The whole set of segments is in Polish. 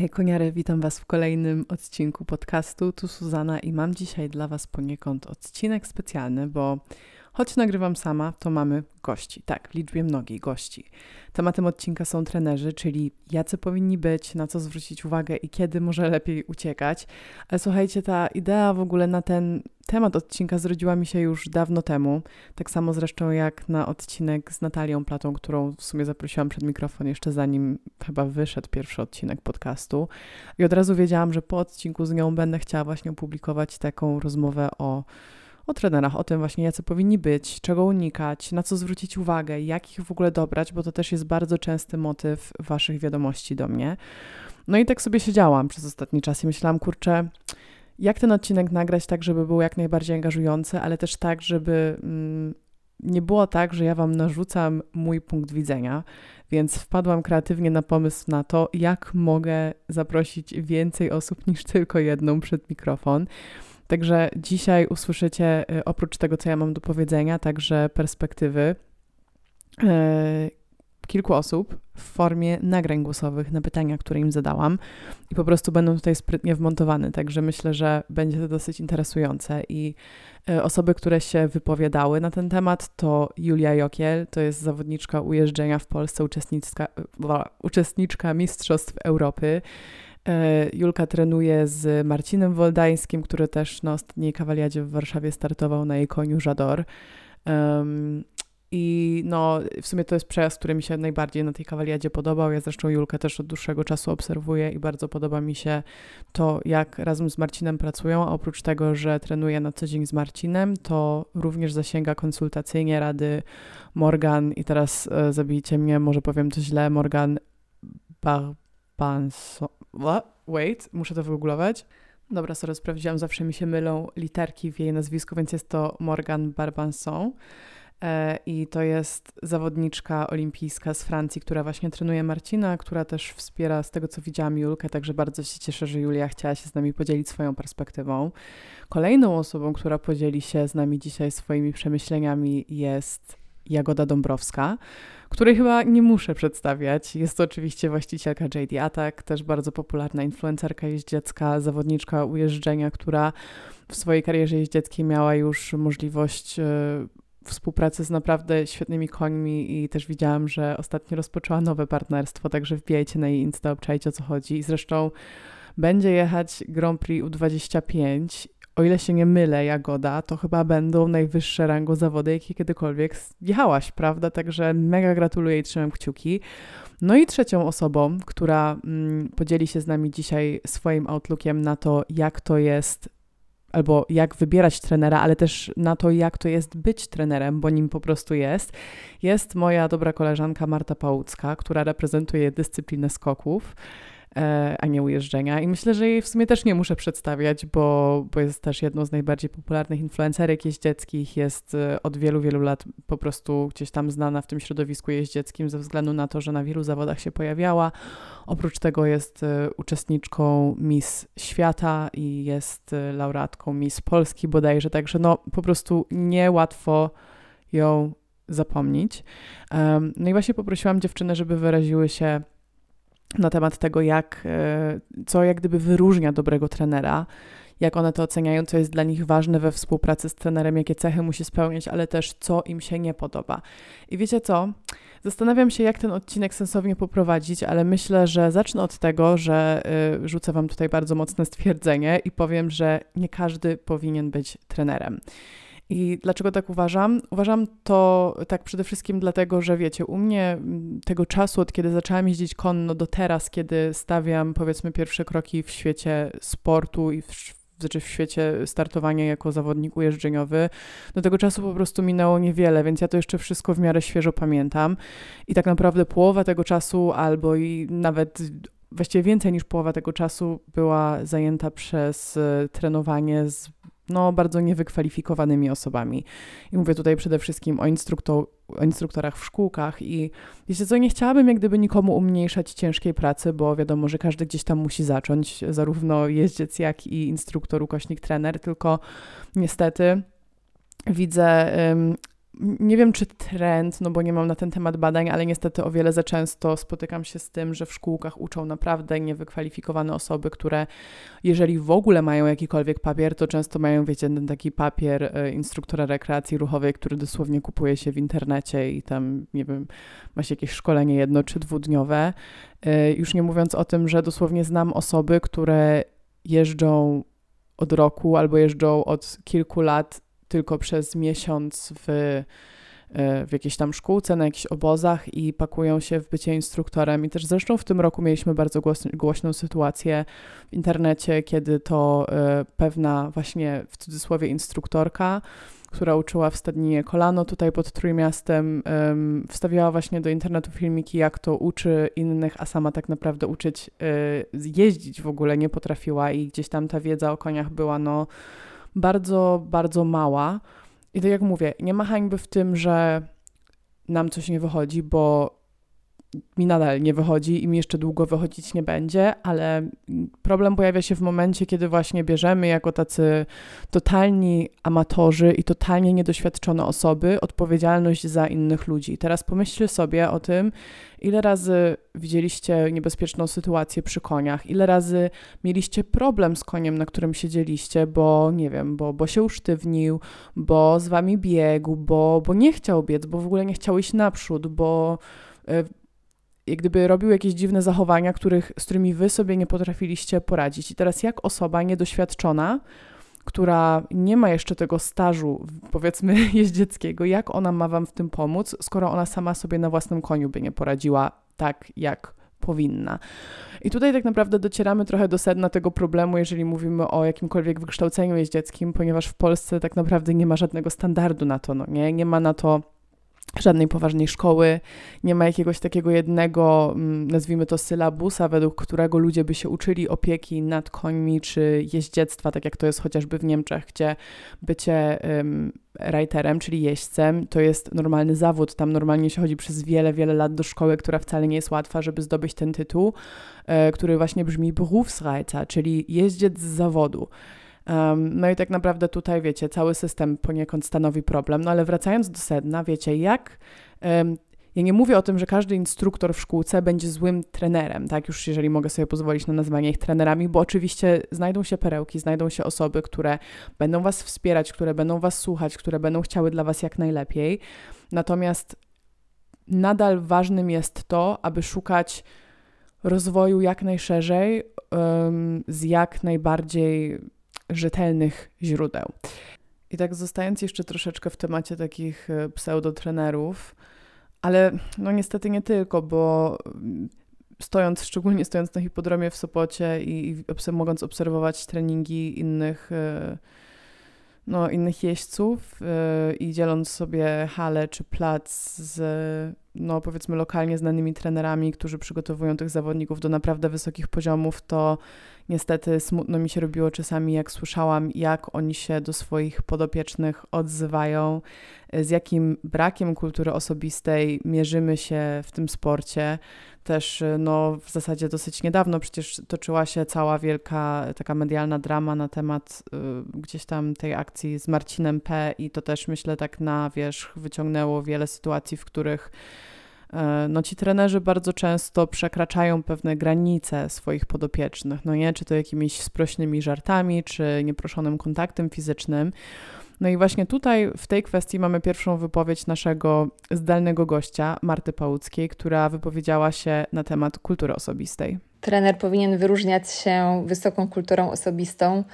Hej koniary, witam Was w kolejnym odcinku podcastu. Tu Suzana i mam dzisiaj dla Was poniekąd odcinek specjalny, bo choć nagrywam sama, to mamy gości. Tak, w liczbie mnogiej gości. Tematem odcinka są trenerzy, czyli jacy powinni być, na co zwrócić uwagę i kiedy może lepiej uciekać. Ale słuchajcie, ta idea w ogóle na ten temat odcinka zrodziła mi się już dawno temu. Tak samo zresztą jak na odcinek z Natalią Platą, którą w sumie zaprosiłam przed mikrofon jeszcze zanim chyba wyszedł pierwszy odcinek podcastu. I od razu wiedziałam, że po odcinku z nią będę chciała właśnie opublikować taką rozmowę o o trenerach, o tym właśnie, jacy powinni być, czego unikać, na co zwrócić uwagę, jak ich w ogóle dobrać, bo to też jest bardzo częsty motyw waszych wiadomości do mnie. No i tak sobie siedziałam przez ostatni czas i myślałam, kurczę, jak ten odcinek nagrać tak, żeby był jak najbardziej angażujący, ale też tak, żeby mm, nie było tak, że ja wam narzucam mój punkt widzenia, więc wpadłam kreatywnie na pomysł na to, jak mogę zaprosić więcej osób niż tylko jedną przed mikrofon. Także dzisiaj usłyszycie y, oprócz tego, co ja mam do powiedzenia, także perspektywy y, kilku osób w formie nagrań głosowych na pytania, które im zadałam i po prostu będą tutaj sprytnie wmontowane, także myślę, że będzie to dosyć interesujące i y, osoby, które się wypowiadały na ten temat to Julia Jokiel, to jest zawodniczka ujeżdżenia w Polsce, uczestniczka, uczestniczka Mistrzostw Europy, Julka trenuje z Marcinem Woldańskim, który też na ostatniej kawaliadzie w Warszawie startował na jej koniu Żador. Um, I no, w sumie to jest przejazd, który mi się najbardziej na tej kawaliadzie podobał. Ja zresztą Julkę też od dłuższego czasu obserwuję i bardzo podoba mi się to, jak razem z Marcinem pracują. A oprócz tego, że trenuje na co dzień z Marcinem, to również zasięga konsultacyjnie rady Morgan i teraz e, zabijcie mnie, może powiem to źle, Morgan Barbanson. Wait, muszę to wygooglować. Dobra, sorry, sprawdziłam, zawsze mi się mylą literki w jej nazwisku, więc jest to Morgan Barbanson. E, I to jest zawodniczka olimpijska z Francji, która właśnie trenuje Marcina, która też wspiera z tego, co widziałam Julkę, także bardzo się cieszę, że Julia chciała się z nami podzielić swoją perspektywą. Kolejną osobą, która podzieli się z nami dzisiaj swoimi przemyśleniami jest Jagoda Dąbrowska, której chyba nie muszę przedstawiać. Jest to oczywiście właścicielka JD Attack, też bardzo popularna influencerka jeździecka, zawodniczka ujeżdżenia, która w swojej karierze jeździeckiej miała już możliwość e, współpracy z naprawdę świetnymi końmi i też widziałam, że ostatnio rozpoczęła nowe partnerstwo, także wbijajcie na jej Insta, obczajcie o co chodzi. I zresztą będzie jechać Grand Prix U25 o ile się nie mylę, Jagoda, to chyba będą najwyższe rango zawody, jakie kiedykolwiek jechałaś, prawda? Także mega gratuluję i trzymam kciuki. No i trzecią osobą, która mm, podzieli się z nami dzisiaj swoim outlookiem na to, jak to jest albo jak wybierać trenera, ale też na to, jak to jest być trenerem, bo nim po prostu jest, jest moja dobra koleżanka Marta Pałucka, która reprezentuje dyscyplinę skoków. E, a nie ujeżdżenia. I myślę, że jej w sumie też nie muszę przedstawiać, bo, bo jest też jedną z najbardziej popularnych influencerek jeździeckich. Jest e, od wielu, wielu lat po prostu gdzieś tam znana w tym środowisku jeździeckim ze względu na to, że na wielu zawodach się pojawiała. Oprócz tego jest e, uczestniczką Miss Świata i jest laureatką Miss Polski bodajże, także no po prostu niełatwo ją zapomnieć. No i właśnie poprosiłam dziewczyny, żeby wyraziły się na temat tego, jak, e, co jak gdyby wyróżnia dobrego trenera, jak one to oceniają, co jest dla nich ważne we współpracy z trenerem, jakie cechy musi spełniać, ale też co im się nie podoba. I wiecie co? Zastanawiam się, jak ten odcinek sensownie poprowadzić, ale myślę, że zacznę od tego, że y, rzucę Wam tutaj bardzo mocne stwierdzenie i powiem, że nie każdy powinien być trenerem. I dlaczego tak uważam? Uważam to tak przede wszystkim dlatego, że wiecie, u mnie tego czasu, od kiedy zaczęłam jeździć konno do teraz, kiedy stawiam powiedzmy pierwsze kroki w świecie sportu i w, znaczy w świecie startowania jako zawodnik ujeżdżeniowy, do tego czasu po prostu minęło niewiele, więc ja to jeszcze wszystko w miarę świeżo pamiętam. I tak naprawdę połowa tego czasu, albo i nawet właściwie więcej niż połowa tego czasu była zajęta przez e, trenowanie z no, bardzo niewykwalifikowanymi osobami. I mówię tutaj przede wszystkim o, instruktor, o instruktorach w szkółkach i wiecie co, nie chciałabym jak gdyby nikomu umniejszać ciężkiej pracy, bo wiadomo, że każdy gdzieś tam musi zacząć, zarówno jeździec, jak i instruktor, ukośnik, trener, tylko niestety widzę nie wiem czy trend, no bo nie mam na ten temat badań, ale niestety o wiele za często spotykam się z tym, że w szkółkach uczą naprawdę niewykwalifikowane osoby, które jeżeli w ogóle mają jakikolwiek papier, to często mają, wiecie, ten taki papier e, instruktora rekreacji ruchowej, który dosłownie kupuje się w internecie i tam, nie wiem, ma się jakieś szkolenie jedno czy dwudniowe. E, już nie mówiąc o tym, że dosłownie znam osoby, które jeżdżą od roku albo jeżdżą od kilku lat tylko przez miesiąc w, e, w jakiejś tam szkółce, na jakichś obozach i pakują się w bycie instruktorem. I też zresztą w tym roku mieliśmy bardzo głośną sytuację w internecie, kiedy to e, pewna właśnie w cudzysłowie instruktorka, która uczyła w Stadninie Kolano tutaj pod Trójmiastem, wstawiała właśnie do internetu filmiki, jak to uczy innych, a sama tak naprawdę uczyć y, jeździć w ogóle nie potrafiła i gdzieś tam ta wiedza o koniach była no bardzo, bardzo mała. I tak jak mówię, nie ma hańby w tym, że nam coś nie wychodzi, bo mi nadal nie wychodzi i mi jeszcze długo wychodzić nie będzie, ale problem pojawia się w momencie, kiedy właśnie bierzemy jako tacy totalni amatorzy i totalnie niedoświadczone osoby odpowiedzialność za innych ludzi. Teraz pomyślcie sobie o tym, ile razy widzieliście niebezpieczną sytuację przy koniach, ile razy mieliście problem z koniem, na którym siedzieliście, bo nie wiem, bo, bo się usztywnił, bo z wami biegł, bo, bo nie chciał biec, bo w ogóle nie chciał iść naprzód, bo e, jak gdyby robił jakieś dziwne zachowania, których, z którymi wy sobie nie potrafiliście poradzić. I teraz jak osoba niedoświadczona, która nie ma jeszcze tego stażu, powiedzmy, jeździeckiego, jak ona ma wam w tym pomóc, skoro ona sama sobie na własnym koniu by nie poradziła tak, jak powinna. I tutaj tak naprawdę docieramy trochę do sedna tego problemu, jeżeli mówimy o jakimkolwiek wykształceniu jeździeckim, ponieważ w Polsce tak naprawdę nie ma żadnego standardu na to, no nie? Nie ma na to żadnej poważnej szkoły, nie ma jakiegoś takiego jednego, mm, nazwijmy to sylabusa, według którego ludzie by się uczyli opieki nad końmi czy jeździectwa, tak jak to jest chociażby w Niemczech, gdzie bycie um, writerem, czyli jeźdźcem, to jest normalny zawód. Tam normalnie się chodzi przez wiele, wiele lat do szkoły, która wcale nie jest łatwa, żeby zdobyć ten tytuł, e, który właśnie brzmi Berufsreiter, czyli jeździec z zawodu. Um, no i tak naprawdę tutaj, wiecie, cały system poniekąd stanowi problem. No ale wracając do sedna, wiecie, jak. Um, ja nie mówię o tym, że każdy instruktor w szkółce będzie złym trenerem, tak? Już jeżeli mogę sobie pozwolić na nazwanie ich trenerami, bo oczywiście znajdą się perełki, znajdą się osoby, które będą was wspierać, które będą was słuchać, które będą chciały dla was jak najlepiej. Natomiast nadal ważnym jest to, aby szukać rozwoju jak najszerzej, um, z jak najbardziej rzetelnych źródeł. I tak zostając jeszcze troszeczkę w temacie takich e, pseudotrenerów, ale no niestety nie tylko, bo mm, stojąc, szczególnie stojąc na hipodromie w Sopocie i, i mogąc obserwować treningi innych, e, no, innych jeźdźców yy, i dzieląc sobie halę czy plac z, no, powiedzmy, lokalnie znanymi trenerami, którzy przygotowują tych zawodników do naprawdę wysokich poziomów, to Niestety smutno mi się robiło czasami, jak słyszałam, jak oni się do swoich podopiecznych odzywają, z jakim brakiem kultury osobistej mierzymy się w tym sporcie. Też no, w zasadzie dosyć niedawno przecież toczyła się cała wielka taka medialna drama na temat y, gdzieś tam tej akcji z Marcinem P. i to też myślę tak na wierzch wyciągnęło wiele sytuacji, w których no ci trenerzy bardzo często przekraczają pewne granice swoich podopiecznych, no nie, czy to jakimiś sprośnymi żartami, czy nieproszonym kontaktem fizycznym. No i właśnie tutaj w tej kwestii mamy pierwszą wypowiedź naszego zdalnego gościa, Marty Pałuckiej, która wypowiedziała się na temat kultury osobistej. Trener powinien wyróżniać się wysoką kulturą osobistą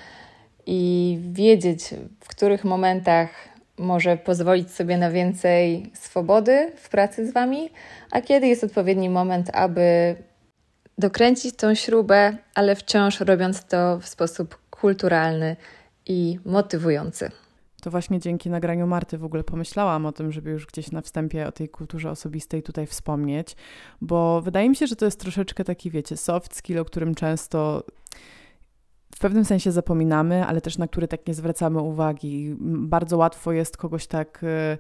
i wiedzieć, w których momentach może pozwolić sobie na więcej swobody w pracy z Wami, a kiedy jest odpowiedni moment, aby dokręcić tą śrubę, ale wciąż robiąc to w sposób kulturalny i motywujący. To właśnie dzięki nagraniu Marty w ogóle pomyślałam o tym, żeby już gdzieś na wstępie o tej kulturze osobistej tutaj wspomnieć, bo wydaje mi się, że to jest troszeczkę taki, wiecie, soft skill, o którym często w pewnym sensie zapominamy, ale też na który tak nie zwracamy uwagi. Bardzo łatwo jest kogoś tak e,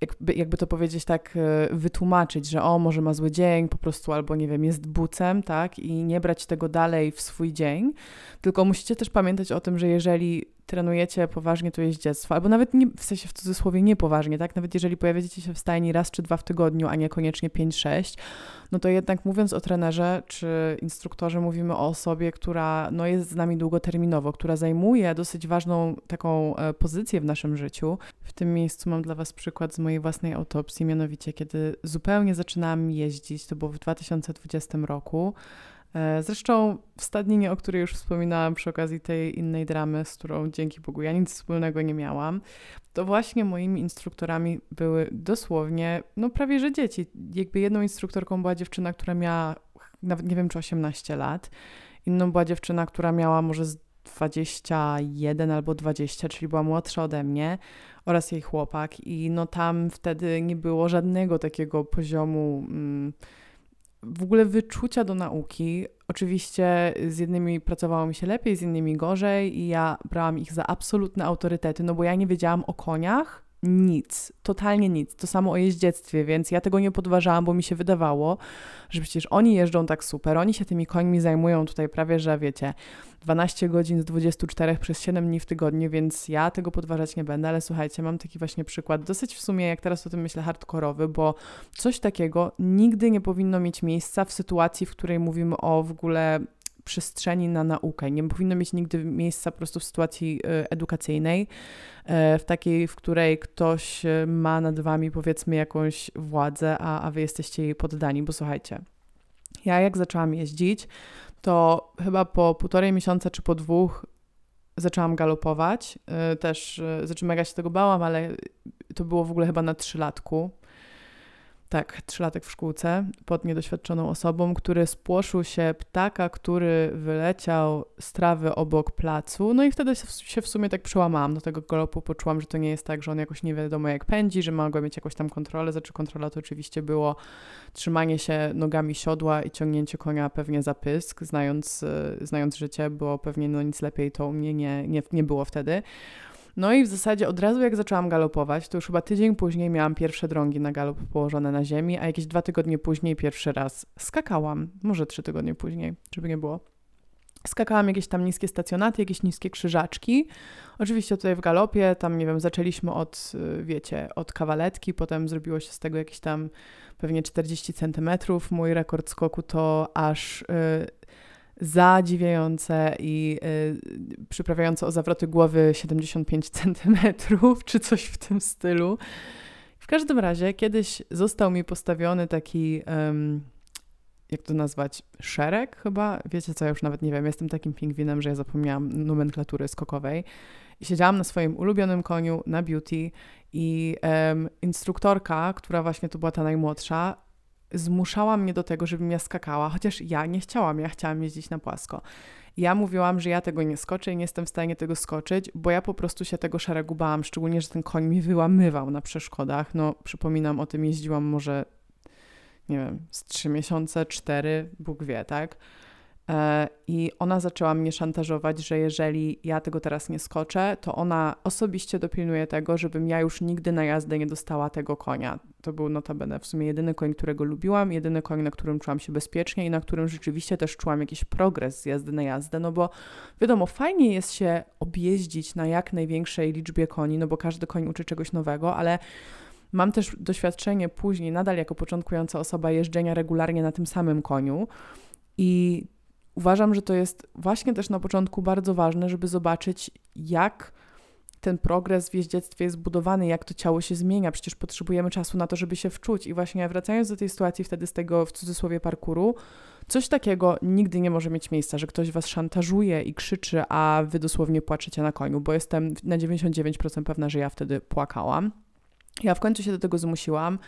jakby, jakby to powiedzieć tak, e, wytłumaczyć, że o, może ma zły dzień, po prostu albo nie wiem, jest bucem, tak, i nie brać tego dalej w swój dzień, tylko musicie też pamiętać o tym, że jeżeli trenujecie poważnie to jeździectwo, albo nawet nie, w sensie w cudzysłowie niepoważnie, tak? Nawet jeżeli pojawiacie się w stajni raz czy dwa w tygodniu, a niekoniecznie 5-6, no to jednak mówiąc o trenerze czy instruktorze, mówimy o osobie, która no, jest z nami długoterminowo, która zajmuje dosyć ważną taką e, pozycję w naszym życiu. W tym miejscu mam dla Was przykład z mojej własnej autopsji, mianowicie kiedy zupełnie zaczynałam jeździć, to było w 2020 roku. E, zresztą w stadninie, o której już wspominałam przy okazji tej innej dramy, z którą dzięki Bogu ja nic wspólnego nie miałam, to właśnie moimi instruktorami były dosłownie, no prawie że dzieci. Jakby jedną instruktorką była dziewczyna, która miała nawet nie wiem czy 18 lat, inną była dziewczyna, która miała może 21 albo 20, czyli była młodsza ode mnie oraz jej chłopak i no tam wtedy nie było żadnego takiego poziomu... Mm, w ogóle wyczucia do nauki. Oczywiście z jednymi pracowało mi się lepiej, z innymi gorzej, i ja brałam ich za absolutne autorytety, no bo ja nie wiedziałam o koniach, nic, totalnie nic. To samo o jeździectwie, więc ja tego nie podważałam, bo mi się wydawało, że przecież oni jeżdżą tak super, oni się tymi końmi zajmują tutaj prawie, że wiecie, 12 godzin z 24 przez 7 dni w tygodniu, więc ja tego podważać nie będę, ale słuchajcie, mam taki właśnie przykład, dosyć w sumie, jak teraz o tym myślę, hardkorowy, bo coś takiego nigdy nie powinno mieć miejsca w sytuacji, w której mówimy o w ogóle przestrzeni na naukę. Nie powinno mieć nigdy miejsca po prostu w sytuacji y, edukacyjnej, y, w takiej, w której ktoś y, ma nad wami powiedzmy jakąś władzę, a, a wy jesteście jej poddani, bo słuchajcie, ja jak zaczęłam jeździć, to chyba po półtorej miesiąca czy po dwóch zaczęłam galopować. Też, znaczy mega się tego bałam, ale to było w ogóle chyba na trzylatku. Tak, trzylatek w szkółce pod niedoświadczoną osobą, który spłoszył się ptaka, który wyleciał z trawy obok placu. No i wtedy się w sumie tak przełamałam do tego galopu. Poczułam, że to nie jest tak, że on jakoś nie wiadomo jak pędzi, że mogła mieć jakąś tam kontrolę. Znaczy kontrola to oczywiście było trzymanie się nogami siodła i ciągnięcie konia pewnie za pysk, znając, e, znając życie, bo pewnie no nic lepiej to u mnie nie, nie, nie było wtedy. No i w zasadzie od razu jak zaczęłam galopować, to już chyba tydzień później miałam pierwsze drągi na galop położone na ziemi, a jakieś dwa tygodnie później pierwszy raz skakałam. Może trzy tygodnie później, żeby nie było. Skakałam jakieś tam niskie stacjonaty, jakieś niskie krzyżaczki. Oczywiście tutaj w galopie, tam nie wiem, zaczęliśmy od, y, wiecie, od kawaletki, potem zrobiło się z tego jakieś tam pewnie 40 centymetrów. Mój rekord skoku to aż y, zadziwiające i y, przyprawiające o zawroty głowy 75 centymetrów, czy coś w tym stylu. W każdym razie kiedyś został mi postawiony taki, um, jak to nazwać, szereg chyba. Wiecie co, ja już nawet nie wiem, jestem takim pingwinem, że ja zapomniałam nomenklatury skokowej. I siedziałam na swoim ulubionym koniu, na beauty i um, instruktorka, która właśnie to była ta najmłodsza, zmuszała mnie do tego, żebym ja skakała, chociaż ja nie chciałam, ja chciałam jeździć na płasko. Ja mówiłam, że ja tego nie skoczę i nie jestem w stanie tego skoczyć, bo ja po prostu się tego szeregu bałam, szczególnie, że ten koń mi wyłamywał na przeszkodach. No, przypominam, o tym jeździłam może, nie wiem, z trzy miesiące, cztery, Bóg wie, tak? E, I ona zaczęła mnie szantażować, że jeżeli ja tego teraz nie skoczę, to ona osobiście dopilnuje tego, żebym ja już nigdy na jazdę nie dostała tego konia. To był notabene w sumie jedyny koń, którego lubiłam, jedyny koń, na którym czułam się bezpiecznie i na którym rzeczywiście też czułam jakiś progres z jazdy na jazdę, no bo wiadomo, fajnie jest się objeździć na jak największej liczbie koni, no bo każdy koń uczy czegoś nowego, ale mam też doświadczenie później, nadal jako początkująca osoba, jeżdżenia regularnie na tym samym koniu. I uważam, że to jest właśnie też na początku bardzo ważne, żeby zobaczyć, jak ten progres w jeździectwie jest budowany, jak to ciało się zmienia. Przecież potrzebujemy czasu na to, żeby się wczuć. I właśnie wracając do tej sytuacji wtedy z tego w cudzysłowie parkuru, coś takiego nigdy nie może mieć miejsca, że ktoś was szantażuje i krzyczy, a wy dosłownie płaczecie na koniu, bo jestem na 99% pewna, że ja wtedy płakałam. Ja w końcu się do tego zmusiłam,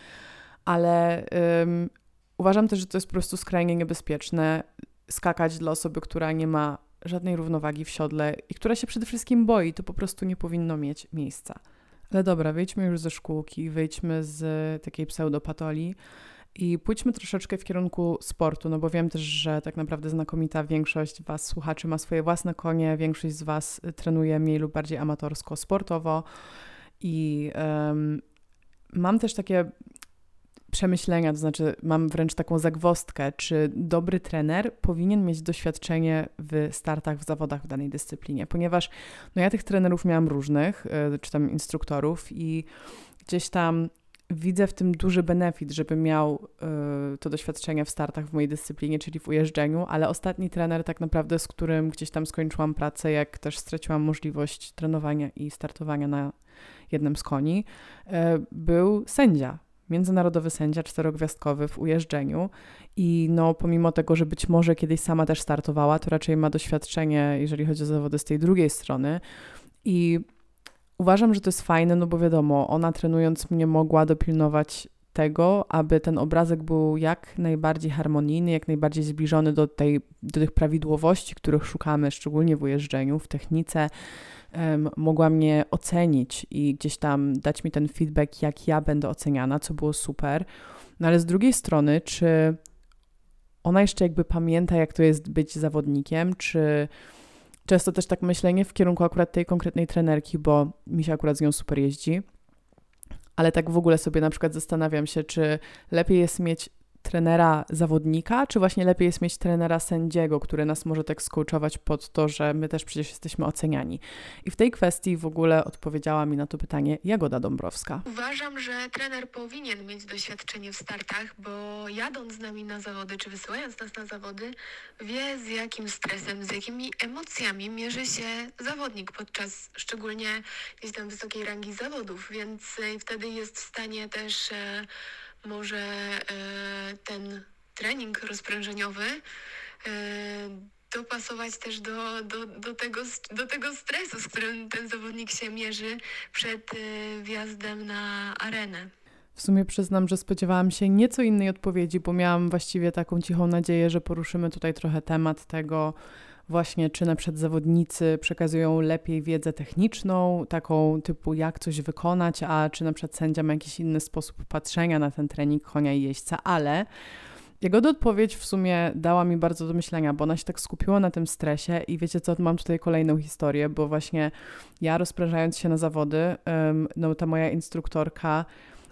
ale um, uważam też, że to jest po prostu skrajnie niebezpieczne skakać dla osoby, która nie ma żadnej równowagi w siodle i która się przede wszystkim boi, to po prostu nie powinno mieć miejsca. Ale dobra, wyjdźmy już ze szkółki, wyjdźmy z takiej pseudopatolii i pójdźmy troszeczkę w kierunku sportu, no bo wiem też, że tak naprawdę znakomita większość Was, słuchaczy, ma swoje własne konie, większość z Was trenuje mniej lub bardziej amatorsko, sportowo i um, mam też takie przemyślenia, to znaczy mam wręcz taką zagwostkę, czy dobry trener powinien mieć doświadczenie w startach, w zawodach w danej dyscyplinie, ponieważ no ja tych trenerów miałam różnych, e, czy tam instruktorów i gdzieś tam widzę w tym duży benefit, żeby miał y, to doświadczenie w startach w mojej dyscyplinie, czyli w ujeżdżeniu, ale ostatni trener tak naprawdę, z którym gdzieś tam skończyłam pracę, jak też straciłam możliwość trenowania i startowania na jednym z koni, y, był sędzia. Międzynarodowy sędzia czterogwiazdkowy w ujeżdżeniu i no pomimo tego, że być może kiedyś sama też startowała, to raczej ma doświadczenie, jeżeli chodzi o zawody z tej drugiej strony i Uważam, że to jest fajne, no bo wiadomo, ona trenując mnie mogła dopilnować tego, aby ten obrazek był jak najbardziej harmonijny, jak najbardziej zbliżony do, tej, do tych prawidłowości, których szukamy, szczególnie w ujeżdżeniu, w technice. Mogła mnie ocenić i gdzieś tam dać mi ten feedback, jak ja będę oceniana, co było super. No ale z drugiej strony, czy ona jeszcze jakby pamięta, jak to jest być zawodnikiem, czy Często też tak myślenie w kierunku akurat tej konkretnej trenerki, bo mi się akurat z nią super jeździ. Ale tak w ogóle sobie na przykład zastanawiam się, czy lepiej jest mieć trenera zawodnika, czy właśnie lepiej jest mieć trenera sędziego, który nas może tak skołczować pod to, że my też przecież jesteśmy oceniani. I w tej kwestii w ogóle odpowiedziała mi na to pytanie Jagoda Dąbrowska. Uważam, że trener powinien mieć doświadczenie w startach, bo jadąc z nami na zawody, czy wysyłając nas na zawody, wie z jakim stresem, z jakimi emocjami mierzy się zawodnik podczas szczególnie gdzieś wysokiej rangi zawodów, więc e, wtedy jest w stanie też e, może e, ten trening rozprężeniowy e, dopasować też do, do, do, tego, do tego stresu, z którym ten zawodnik się mierzy przed e, wjazdem na arenę. W sumie przyznam, że spodziewałam się nieco innej odpowiedzi, bo miałam właściwie taką cichą nadzieję, że poruszymy tutaj trochę temat tego, właśnie czy na przykład zawodnicy przekazują lepiej wiedzę techniczną, taką typu jak coś wykonać, a czy na przykład sędzia ma jakiś inny sposób patrzenia na ten trening konia i jeźdźca, ale jego odpowiedź w sumie dała mi bardzo do myślenia, bo ona się tak skupiła na tym stresie i wiecie co, mam tutaj kolejną historię, bo właśnie ja rozprężając się na zawody, no ta moja instruktorka,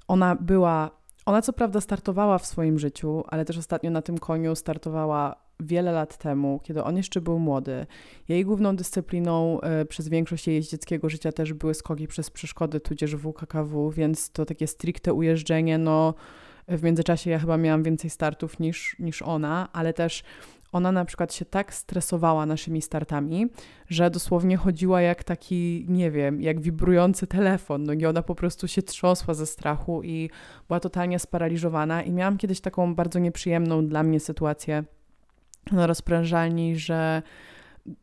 ona była, ona co prawda startowała w swoim życiu, ale też ostatnio na tym koniu startowała wiele lat temu, kiedy on jeszcze był młody. Jej główną dyscypliną y, przez większość jej jeździeckiego życia też były skoki przez przeszkody, tudzież WKKW, więc to takie stricte ujeżdżenie, no w międzyczasie ja chyba miałam więcej startów niż, niż ona, ale też ona na przykład się tak stresowała naszymi startami, że dosłownie chodziła jak taki, nie wiem, jak wibrujący telefon. No i ona po prostu się trząsła ze strachu i była totalnie sparaliżowana. I miałam kiedyś taką bardzo nieprzyjemną dla mnie sytuację na rozprężalni, że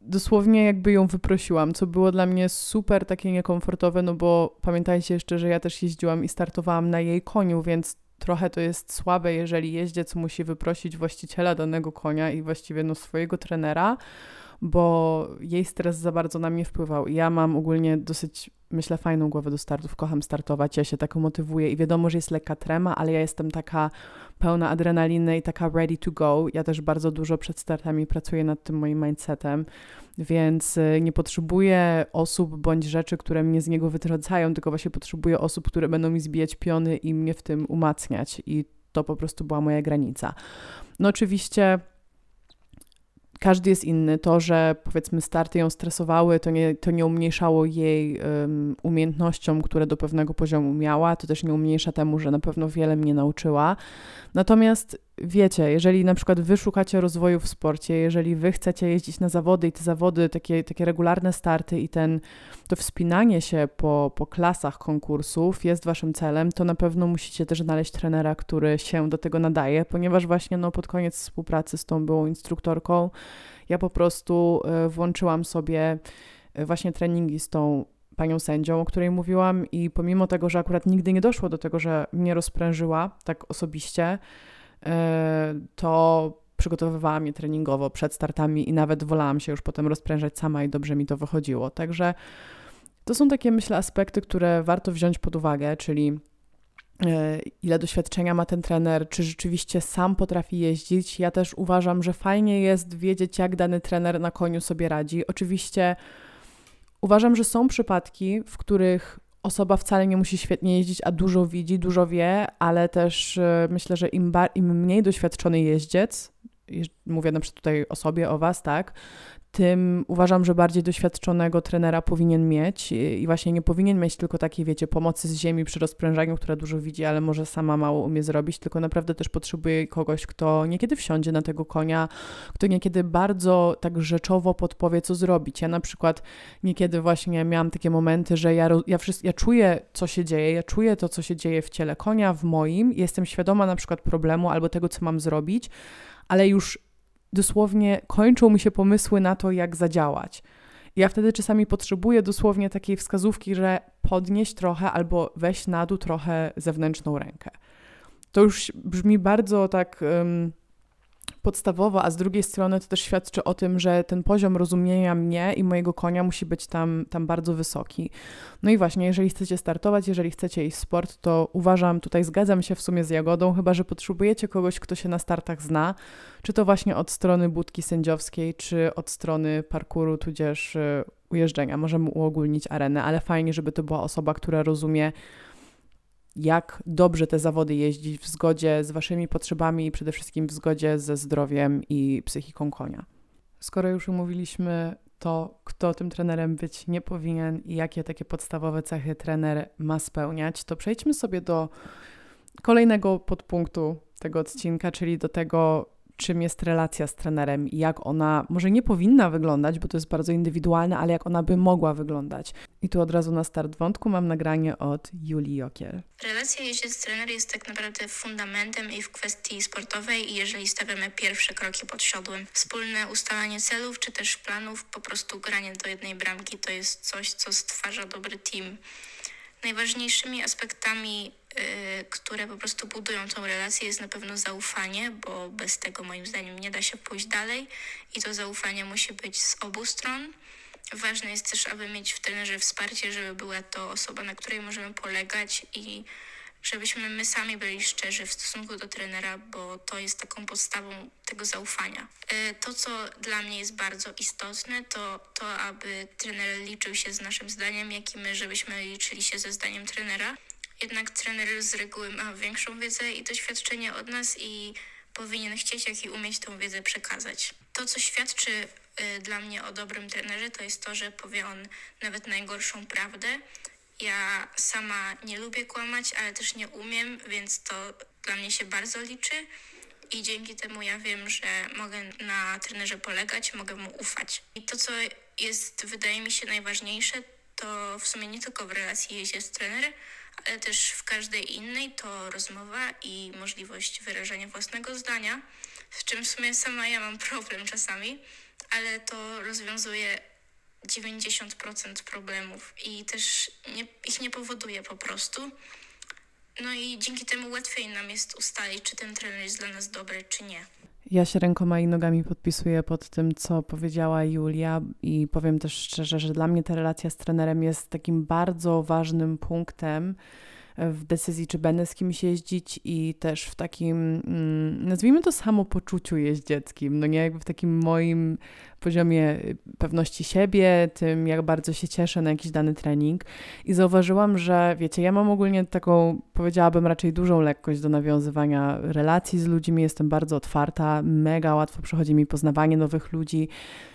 dosłownie jakby ją wyprosiłam, co było dla mnie super takie niekomfortowe, no bo pamiętajcie jeszcze, że ja też jeździłam i startowałam na jej koniu, więc trochę to jest słabe, jeżeli jeździec musi wyprosić właściciela danego konia i właściwie no swojego trenera, bo jej stres za bardzo na mnie wpływał. I ja mam ogólnie dosyć, myślę, fajną głowę do startów, kocham startować, ja się tak motywuję i wiadomo, że jest lekka trema, ale ja jestem taka pełna adrenaliny i taka ready to go. Ja też bardzo dużo przed startami pracuję nad tym moim mindsetem, więc y, nie potrzebuję osób bądź rzeczy, które mnie z niego wytrącają, tylko właśnie potrzebuję osób, które będą mi zbijać piony i mnie w tym umacniać. I to po prostu była moja granica. No oczywiście każdy jest inny. To, że powiedzmy starty ją stresowały, to nie, to nie umniejszało jej um, umiejętnościom, które do pewnego poziomu miała, to też nie umniejsza temu, że na pewno wiele mnie nauczyła. Natomiast wiecie, jeżeli na przykład wy szukacie rozwoju w sporcie, jeżeli wy chcecie jeździć na zawody i te zawody, takie, takie regularne starty i ten, to wspinanie się po, po klasach konkursów jest waszym celem, to na pewno musicie też znaleźć trenera, który się do tego nadaje, ponieważ właśnie no, pod koniec współpracy z tą byłą instruktorką ja po prostu y, włączyłam sobie y, właśnie treningi z tą panią sędzią, o której mówiłam, i pomimo tego, że akurat nigdy nie doszło do tego, że mnie rozprężyła tak osobiście, e, to przygotowywała mnie treningowo przed startami i nawet wolałam się już potem rozprężać sama i dobrze mi to wychodziło. Także to są takie, myślę, aspekty, które warto wziąć pod uwagę, czyli e, ile doświadczenia ma ten trener, czy rzeczywiście sam potrafi jeździć. Ja też uważam, że fajnie jest wiedzieć, jak dany trener na koniu sobie radzi. Oczywiście Uważam, że są przypadki, w których osoba wcale nie musi świetnie jeździć, a dużo widzi, dużo wie, ale też e, myślę, że im, im mniej doświadczony jeździec, mówię na przykład tutaj o sobie, o Was, tak, tym uważam, że bardziej doświadczonego trenera powinien mieć i właśnie nie powinien mieć tylko takiej, wiecie, pomocy z ziemi przy rozprężaniu, która dużo widzi, ale może sama mało umie zrobić, tylko naprawdę też potrzebuje kogoś, kto niekiedy wsiądzie na tego konia, kto niekiedy bardzo tak rzeczowo podpowie, co zrobić. Ja na przykład niekiedy właśnie miałam takie momenty, że ja, ja, ja czuję, co się dzieje, ja czuję to, co się dzieje w ciele konia, w moim, jestem świadoma na przykład problemu albo tego, co mam zrobić, ale już dosłownie kończą mi się pomysły na to, jak zadziałać. ja wtedy czasami potrzebuję dosłownie takiej wskazówki, że podnieść trochę albo weź na dół trochę zewnętrzną rękę. To już brzmi bardzo tak podstawowo, a z drugiej strony to też świadczy o tym, że ten poziom rozumienia mnie i mojego konia musi być tam, tam bardzo wysoki. No i właśnie, jeżeli chcecie startować, jeżeli chcecie iść sport, to uważam, tutaj zgadzam się w sumie z Jagodą, chyba że potrzebujecie kogoś, kto się na startach zna, czy to właśnie od strony budki sędziowskiej, czy od strony parkuru, tudzież y, ujeżdżenia. Możemy uogólnić arenę, ale fajnie, żeby to była osoba, która rozumie jak dobrze te zawody jeździć w zgodzie z Waszymi potrzebami i przede wszystkim w zgodzie ze zdrowiem i psychiką konia. Skoro już umówiliśmy to, kto tym trenerem być nie powinien i jakie takie podstawowe cechy trener ma spełniać, to przejdźmy sobie do kolejnego podpunktu tego odcinka, czyli do tego, czym jest relacja z trenerem i jak ona może nie powinna wyglądać, bo to jest bardzo indywidualne, ale jak ona by mogła wyglądać. I tu od razu na start wątku mam nagranie od Julii Jokiel. Relacja jeździec-trener jest tak naprawdę fundamentem i w kwestii sportowej i jeżeli stawiamy pierwsze kroki pod siodłem. Wspólne ustalanie celów czy też planów, po prostu granie do jednej bramki to jest coś, co stwarza dobry team. Najważniejszymi aspektami które po prostu budują tą relację, jest na pewno zaufanie, bo bez tego moim zdaniem nie da się pójść dalej i to zaufanie musi być z obu stron. Ważne jest też, aby mieć w trenerze wsparcie, żeby była to osoba, na której możemy polegać i żebyśmy my sami byli szczerzy w stosunku do trenera, bo to jest taką podstawą tego zaufania. Y, to, co dla mnie jest bardzo istotne, to to, aby trener liczył się z naszym zdaniem, jak i my, żebyśmy liczyli się ze zdaniem trenera. Jednak trener z reguły ma większą wiedzę i doświadczenie od nas i powinien chcieć, jak i umieć tą wiedzę przekazać. To, co świadczy y, dla mnie o dobrym trenerze, to jest to, że powie on nawet najgorszą prawdę. Ja sama nie lubię kłamać, ale też nie umiem, więc to dla mnie się bardzo liczy i dzięki temu ja wiem, że mogę na trenerze polegać, mogę mu ufać. I to, co jest, wydaje mi się, najważniejsze, to w sumie nie tylko w relacji jeździec-trener, ale też w każdej innej to rozmowa i możliwość wyrażania własnego zdania, z czym w sumie sama ja mam problem czasami, ale to rozwiązuje 90% problemów i też nie, ich nie powoduje po prostu. No i dzięki temu łatwiej nam jest ustalić, czy ten trener jest dla nas dobry, czy nie. Ja się rękoma i nogami podpisuję pod tym, co powiedziała Julia, i powiem też szczerze, że dla mnie ta relacja z trenerem jest takim bardzo ważnym punktem w decyzji, czy będę z kimś jeździć, i też w takim, mm, nazwijmy to samopoczuciu jeździeckim, no nie jakby w takim moim poziomie y, pewności siebie, tym jak bardzo się cieszę na jakiś dany trening. I zauważyłam, że wiecie, ja mam ogólnie taką, powiedziałabym raczej dużą lekkość do nawiązywania relacji z ludźmi, jestem bardzo otwarta, mega łatwo przychodzi mi poznawanie nowych ludzi.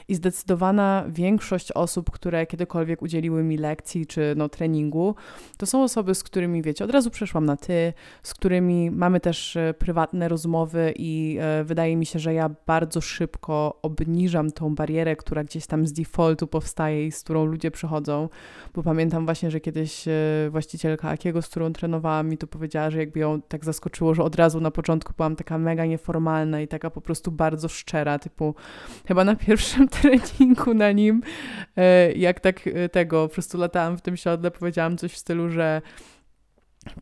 I zdecydowana większość osób, które kiedykolwiek udzieliły mi lekcji czy no, treningu, to są osoby, z którymi, wiecie, od razu przeszłam na ty, z którymi mamy też e, prywatne rozmowy i e, wydaje mi się, że ja bardzo szybko obniżam tą barierę, która gdzieś tam z defaultu powstaje i z którą ludzie przychodzą, bo pamiętam właśnie, że kiedyś e, właścicielka Akiego, z którą trenowałam, mi to powiedziała, że jakby ją tak zaskoczyło, że od razu na początku byłam taka mega nieformalna i taka po prostu bardzo szczera, typu chyba na pierwszym treningu na nim, e, jak tak e, tego, po prostu latałam w tym siodle, powiedziałam coś w stylu, że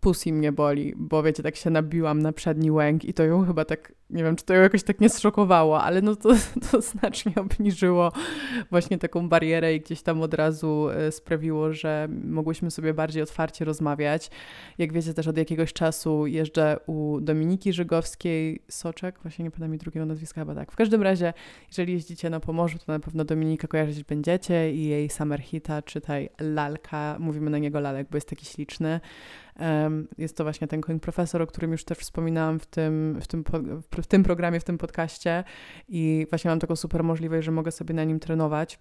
pussy mnie boli, bo wiecie, tak się nabiłam na przedni łęk i to ją chyba tak nie wiem, czy to ją jakoś tak nie zszokowało, ale no to, to znacznie obniżyło właśnie taką barierę i gdzieś tam od razu e, sprawiło, że mogłyśmy sobie bardziej otwarcie rozmawiać. Jak wiecie, też od jakiegoś czasu jeżdżę u Dominiki Żygowskiej, Soczek, właśnie nie pamiętam mi drugiego nazwiska, chyba tak. W każdym razie, jeżeli jeździcie na Pomorzu, to na pewno Dominika kojarzyć będziecie i jej Summer Hita, czytaj Lalka, mówimy na niego Lalek, bo jest taki śliczny. Jest to właśnie ten koń profesor, o którym już też wspominałam w tym, w, tym, tym programie, w tym podcaście i właśnie mam taką super możliwość, że mogę sobie na nim trenować.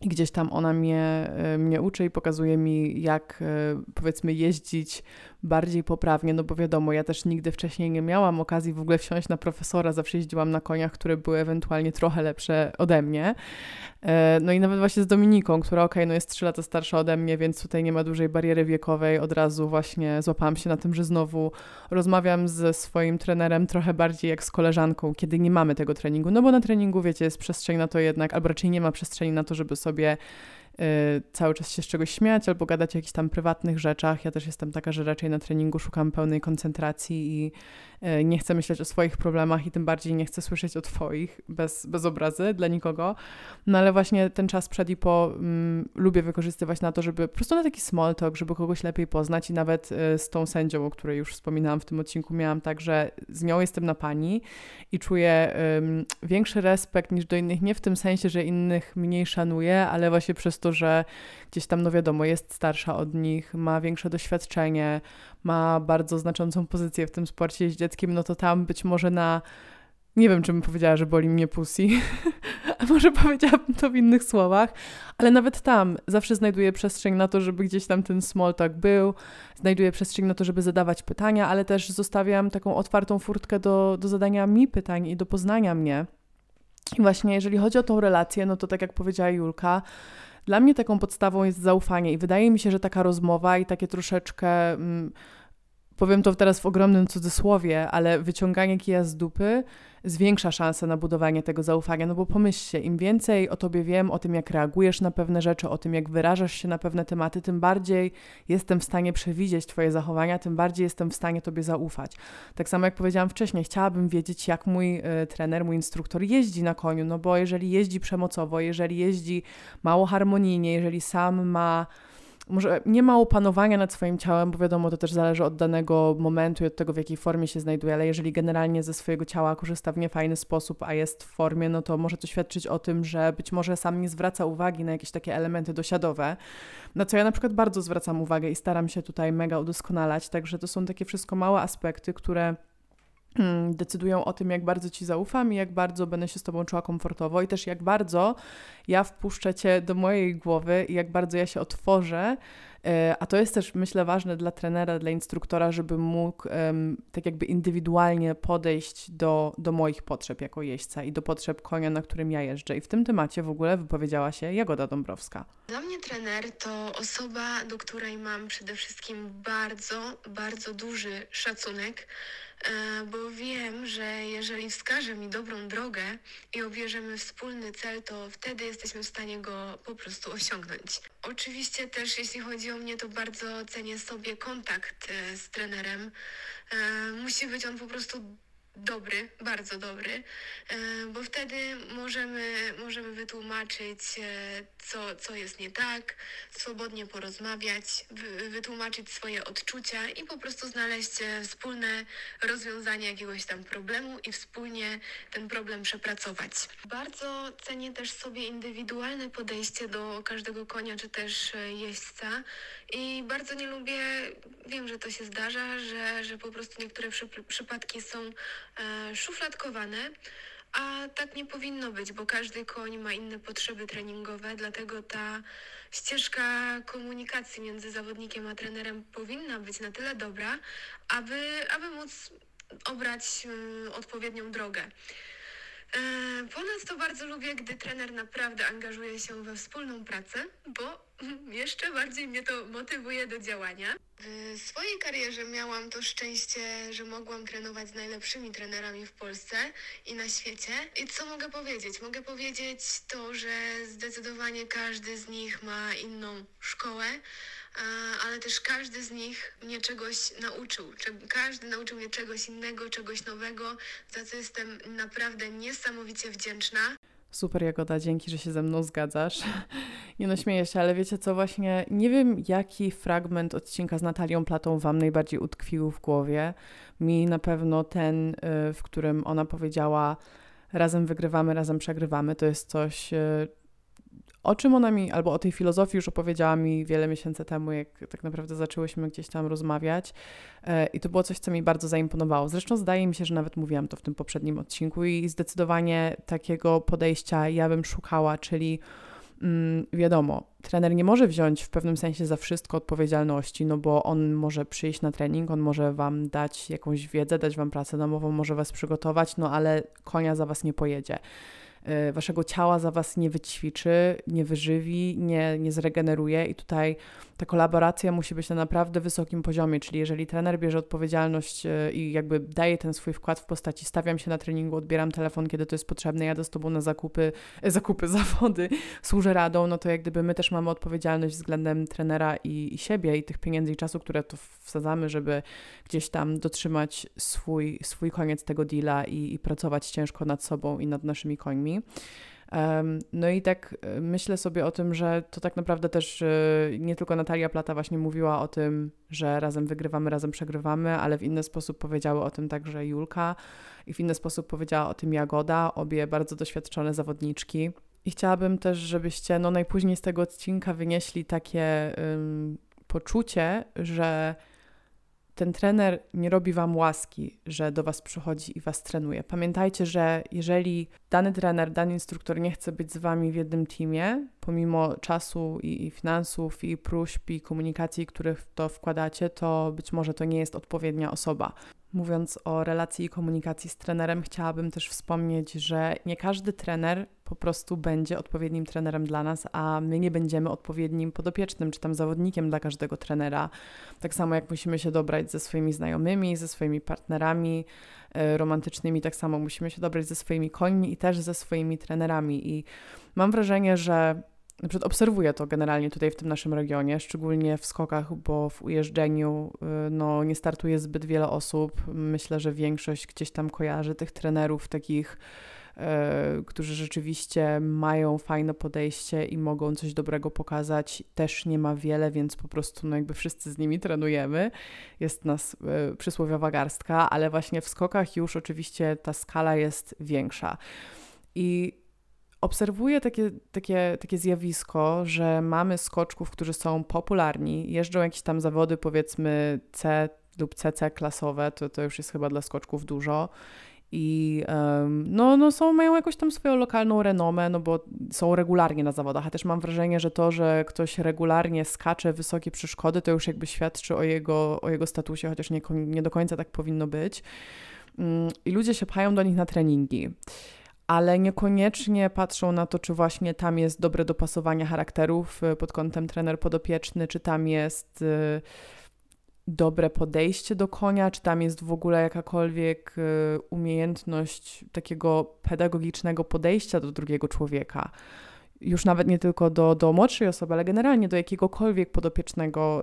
I gdzieś tam ona mnie, e, mnie uczy i pokazuje mi, jak e, powiedzmy jeździć bardziej poprawnie, no bo wiadomo, ja też nigdy wcześniej nie miałam okazji w ogóle wsiąść na profesora, zawsze jeździłam na koniach, które były ewentualnie trochę lepsze ode mnie. E, no i nawet właśnie z Dominiką, która okej, okay, no jest 3 lata starsza ode mnie, więc tutaj nie ma dużej bariery wiekowej, od razu właśnie złapałam się na tym, że znowu rozmawiam ze swoim trenerem trochę bardziej jak z koleżanką, kiedy nie mamy tego treningu, no bo na treningu, wiecie, jest przestrzeń na to jednak, albo raczej nie ma przestrzeni na to, żeby sobie cały czas się z czegoś śmiać albo gadać o jakichś tam prywatnych rzeczach. Ja też jestem taka, że raczej na treningu szukam pełnej koncentracji i y, nie chcę myśleć o swoich problemach i tym bardziej nie chcę słyszeć o twoich bez, bez obrazy dla nikogo. No ale właśnie ten czas przed i po um, lubię wykorzystywać na to, żeby po prostu na taki small talk, żeby kogoś lepiej poznać i nawet y, z tą sędzią, o której już wspominałam w tym odcinku, miałam tak, że z nią jestem na pani i czuję um, większy respekt niż do innych, nie w tym sensie, że innych mniej szanuję, ale właśnie przez to, że gdzieś tam, no wiadomo, jest starsza od nich, ma większe doświadczenie, ma bardzo znaczącą pozycję w tym sporcie jeździeckim, no to tam być może na nie wiem, czy bym powiedziała, że boli mnie pussy, a może powiedziałabym to w innych słowach, ale nawet tam zawsze znajduję przestrzeń na to, żeby gdzieś tam ten small talk był, znajduję przestrzeń na to, żeby zadawać pytania, ale też zostawiam taką otwartą furtkę do, do zadania mi pytań i do poznania mnie. I właśnie jeżeli chodzi o tą relację, no to tak jak powiedziała Julka, dla mnie taką podstawą jest zaufanie i wydaje mi się, że taka rozmowa i takie troszeczkę, mm, powiem to teraz w ogromnym cudzysłowie, ale wyciąganie kija z dupy zwiększa szanse na budowanie tego zaufania. No bo pomyślcie, im więcej o tobie wiem, o tym, jak reagujesz na pewne rzeczy, o tym, jak wyrażasz się na pewne tematy, tym bardziej jestem w stanie przewidzieć twoje zachowania, tym bardziej jestem w stanie tobie zaufać. Tak samo jak powiedziałam wcześniej, chciałabym wiedzieć, jak mój y, trener, mój instruktor jeździ na koniu, no bo jeżeli jeździ przemocowo, jeżeli jeździ mało harmonijnie, jeżeli sam ma może nie ma opanowania nad swoim ciałem, bo wiadomo, to też zależy od danego momentu i od tego, w jakiej formie się znajduje, ale jeżeli generalnie ze swojego ciała korzysta w niefajny sposób, a jest w formie, no to może to świadczyć o tym, że być może sam nie zwraca uwagi na jakieś takie elementy dosiadowe, na co ja na przykład bardzo zwracam uwagę i staram się tutaj mega udoskonalać, także to są takie wszystko małe aspekty, które decydują o tym, jak bardzo Ci zaufam i jak bardzo będę się z Tobą czuła komfortowo i też jak bardzo ja wpuszczę Cię do mojej głowy i jak bardzo ja się otworzę. E, a to jest też, myślę, ważne dla trenera, dla instruktora, żeby mógł um, tak jakby indywidualnie podejść do, do moich potrzeb jako jeźdźca i do potrzeb konia, na którym ja jeżdżę. I w tym temacie w ogóle wypowiedziała się Jagoda Dąbrowska. Dla mnie trener to osoba, do której mam przede wszystkim bardzo, bardzo duży szacunek bo wiem, że jeżeli wskaże mi dobrą drogę i obierzemy wspólny cel, to wtedy jesteśmy w stanie go po prostu osiągnąć. Oczywiście też jeśli chodzi o mnie, to bardzo cenię sobie kontakt e, z trenerem. E, musi być on po prostu dobry, bardzo dobry, e, bo wtedy możemy, możemy wytłumaczyć, e, co, co jest nie tak, swobodnie porozmawiać, wytłumaczyć swoje odczucia i po prostu znaleźć e, wspólne rozwiązanie jakiegoś tam problemu i wspólnie ten problem przepracować. Bardzo cenię też sobie indywidualne podejście do każdego konia czy też jeźdźca i bardzo nie lubię, wiem, że to się zdarza, że, że po prostu niektóre przy, przypadki są szufladkowane, a tak nie powinno być, bo każdy koń ma inne potrzeby treningowe, dlatego ta ścieżka komunikacji między zawodnikiem a trenerem powinna być na tyle dobra, aby, aby móc obrać y, odpowiednią drogę. E, ponadto bardzo lubię, gdy trener naprawdę angażuje się we wspólną pracę, bo jeszcze bardziej mnie to motywuje do działania. W swojej karierze miałam to szczęście, że mogłam trenować z najlepszymi trenerami w Polsce i na świecie. I co mogę powiedzieć? Mogę powiedzieć to, że zdecydowanie każdy z nich ma inną szkołę, ale też każdy z nich mnie czegoś nauczył. Każdy nauczył mnie czegoś innego, czegoś nowego, za co jestem naprawdę niesamowicie wdzięczna. Super Jagoda, dzięki, że się ze mną zgadzasz. Nie no, śmieję się, ale wiecie co, właśnie nie wiem, jaki fragment odcinka z Natalią Platą Wam najbardziej utkwił w głowie. Mi na pewno ten, y, w którym ona powiedziała razem wygrywamy, razem przegrywamy, to jest coś, y, o czym ona mi, albo o tej filozofii już opowiedziała mi wiele miesięcy temu, jak tak naprawdę zaczęłyśmy gdzieś tam rozmawiać. E, I to było coś, co mi bardzo zaimponowało. Zresztą zdaje mi się, że nawet mówiłam to w tym poprzednim odcinku, i zdecydowanie takiego podejścia ja bym szukała, czyli mm, wiadomo, trener nie może wziąć w pewnym sensie za wszystko odpowiedzialności, no bo on może przyjść na trening, on może wam dać jakąś wiedzę, dać wam pracę domową, może was przygotować, no ale konia za was nie pojedzie. Y, waszego ciała za was nie wyćwiczy, nie wyżywi, nie, nie zregeneruje i tutaj ta kolaboracja musi być na naprawdę wysokim poziomie, czyli jeżeli trener bierze odpowiedzialność y, i jakby daje ten swój wkład w postaci stawiam się na treningu, odbieram telefon, kiedy to jest potrzebne, jadę z tobą na zakupy, e, zakupy, zawody, służę radą, no to jak gdyby my też mamy odpowiedzialność względem trenera i, i siebie i tych pieniędzy i czasu, które tu wsadzamy, żeby gdzieś tam dotrzymać swój, swój koniec tego deala i, i pracować ciężko nad sobą i nad naszymi końmi. No i tak e, myślę sobie o tym, że to tak naprawdę też e, nie tylko Natalia Plata właśnie mówiła o tym, że razem wygrywamy, razem przegrywamy, ale w inny sposób powiedziały o tym także Julka i w inny sposób powiedziała o tym Jagoda, obie bardzo doświadczone zawodniczki. I chciałabym też, żebyście no najpóźniej z tego odcinka wynieśli takie um, poczucie, że ten trener nie robi wam łaski, że do was przychodzi i was trenuje. Pamiętajcie, że jeżeli dany trener, dany instruktor nie chce być z wami w jednym teamie, pomimo czasu i, i finansów, i próśb, i komunikacji, których w to wkładacie, to być może to nie jest odpowiednia osoba. Mówiąc o relacji i komunikacji z trenerem, chciałabym też wspomnieć, że nie każdy trener po prostu będzie odpowiednim trenerem dla nas, a my nie będziemy odpowiednim podopiecznym czy tam zawodnikiem dla każdego trenera. Tak samo jak musimy się dobrać ze swoimi znajomymi, ze swoimi partnerami e, romantycznymi, tak samo musimy się dobrać ze swoimi końmi i też ze swoimi trenerami. I mam wrażenie, że na przykład obserwuję to generalnie tutaj w tym naszym regionie, szczególnie w skokach, bo w ujeżdżeniu y, no, nie startuje zbyt wiele osób. Myślę, że większość gdzieś tam kojarzy tych trenerów takich, y, którzy rzeczywiście mają fajne podejście i mogą coś dobrego pokazać. Też nie ma wiele, więc po prostu no, jakby wszyscy z nimi trenujemy. Jest nas y, przysłowiowa garstka, ale właśnie w skokach już oczywiście ta skala jest większa. I obserwuję takie, takie, takie zjawisko, że mamy skoczków, którzy są popularni, jeżdżą jakieś tam zawody, powiedzmy C lub CC klasowe, to, to już jest chyba dla skoczków dużo. I um, no, no są, mają jakąś tam swoją lokalną renomę, no bo są regularnie na zawodach. A też mam wrażenie, że to, że ktoś regularnie skacze wysokie przeszkody, to już jakby świadczy o jego, o jego statusie, chociaż nie, nie do końca tak powinno być. Um, I ludzie się pchają do nich na treningi ale niekoniecznie patrzą na to, czy właśnie tam jest dobre dopasowanie charakterów y, pod kątem trener podopieczny, czy tam jest y, dobre podejście do konia, czy tam jest w ogóle jakakolwiek y, umiejętność takiego pedagogicznego podejścia do drugiego człowieka już nawet nie tylko do, do młodszej osoby, ale generalnie do jakiegokolwiek podopiecznego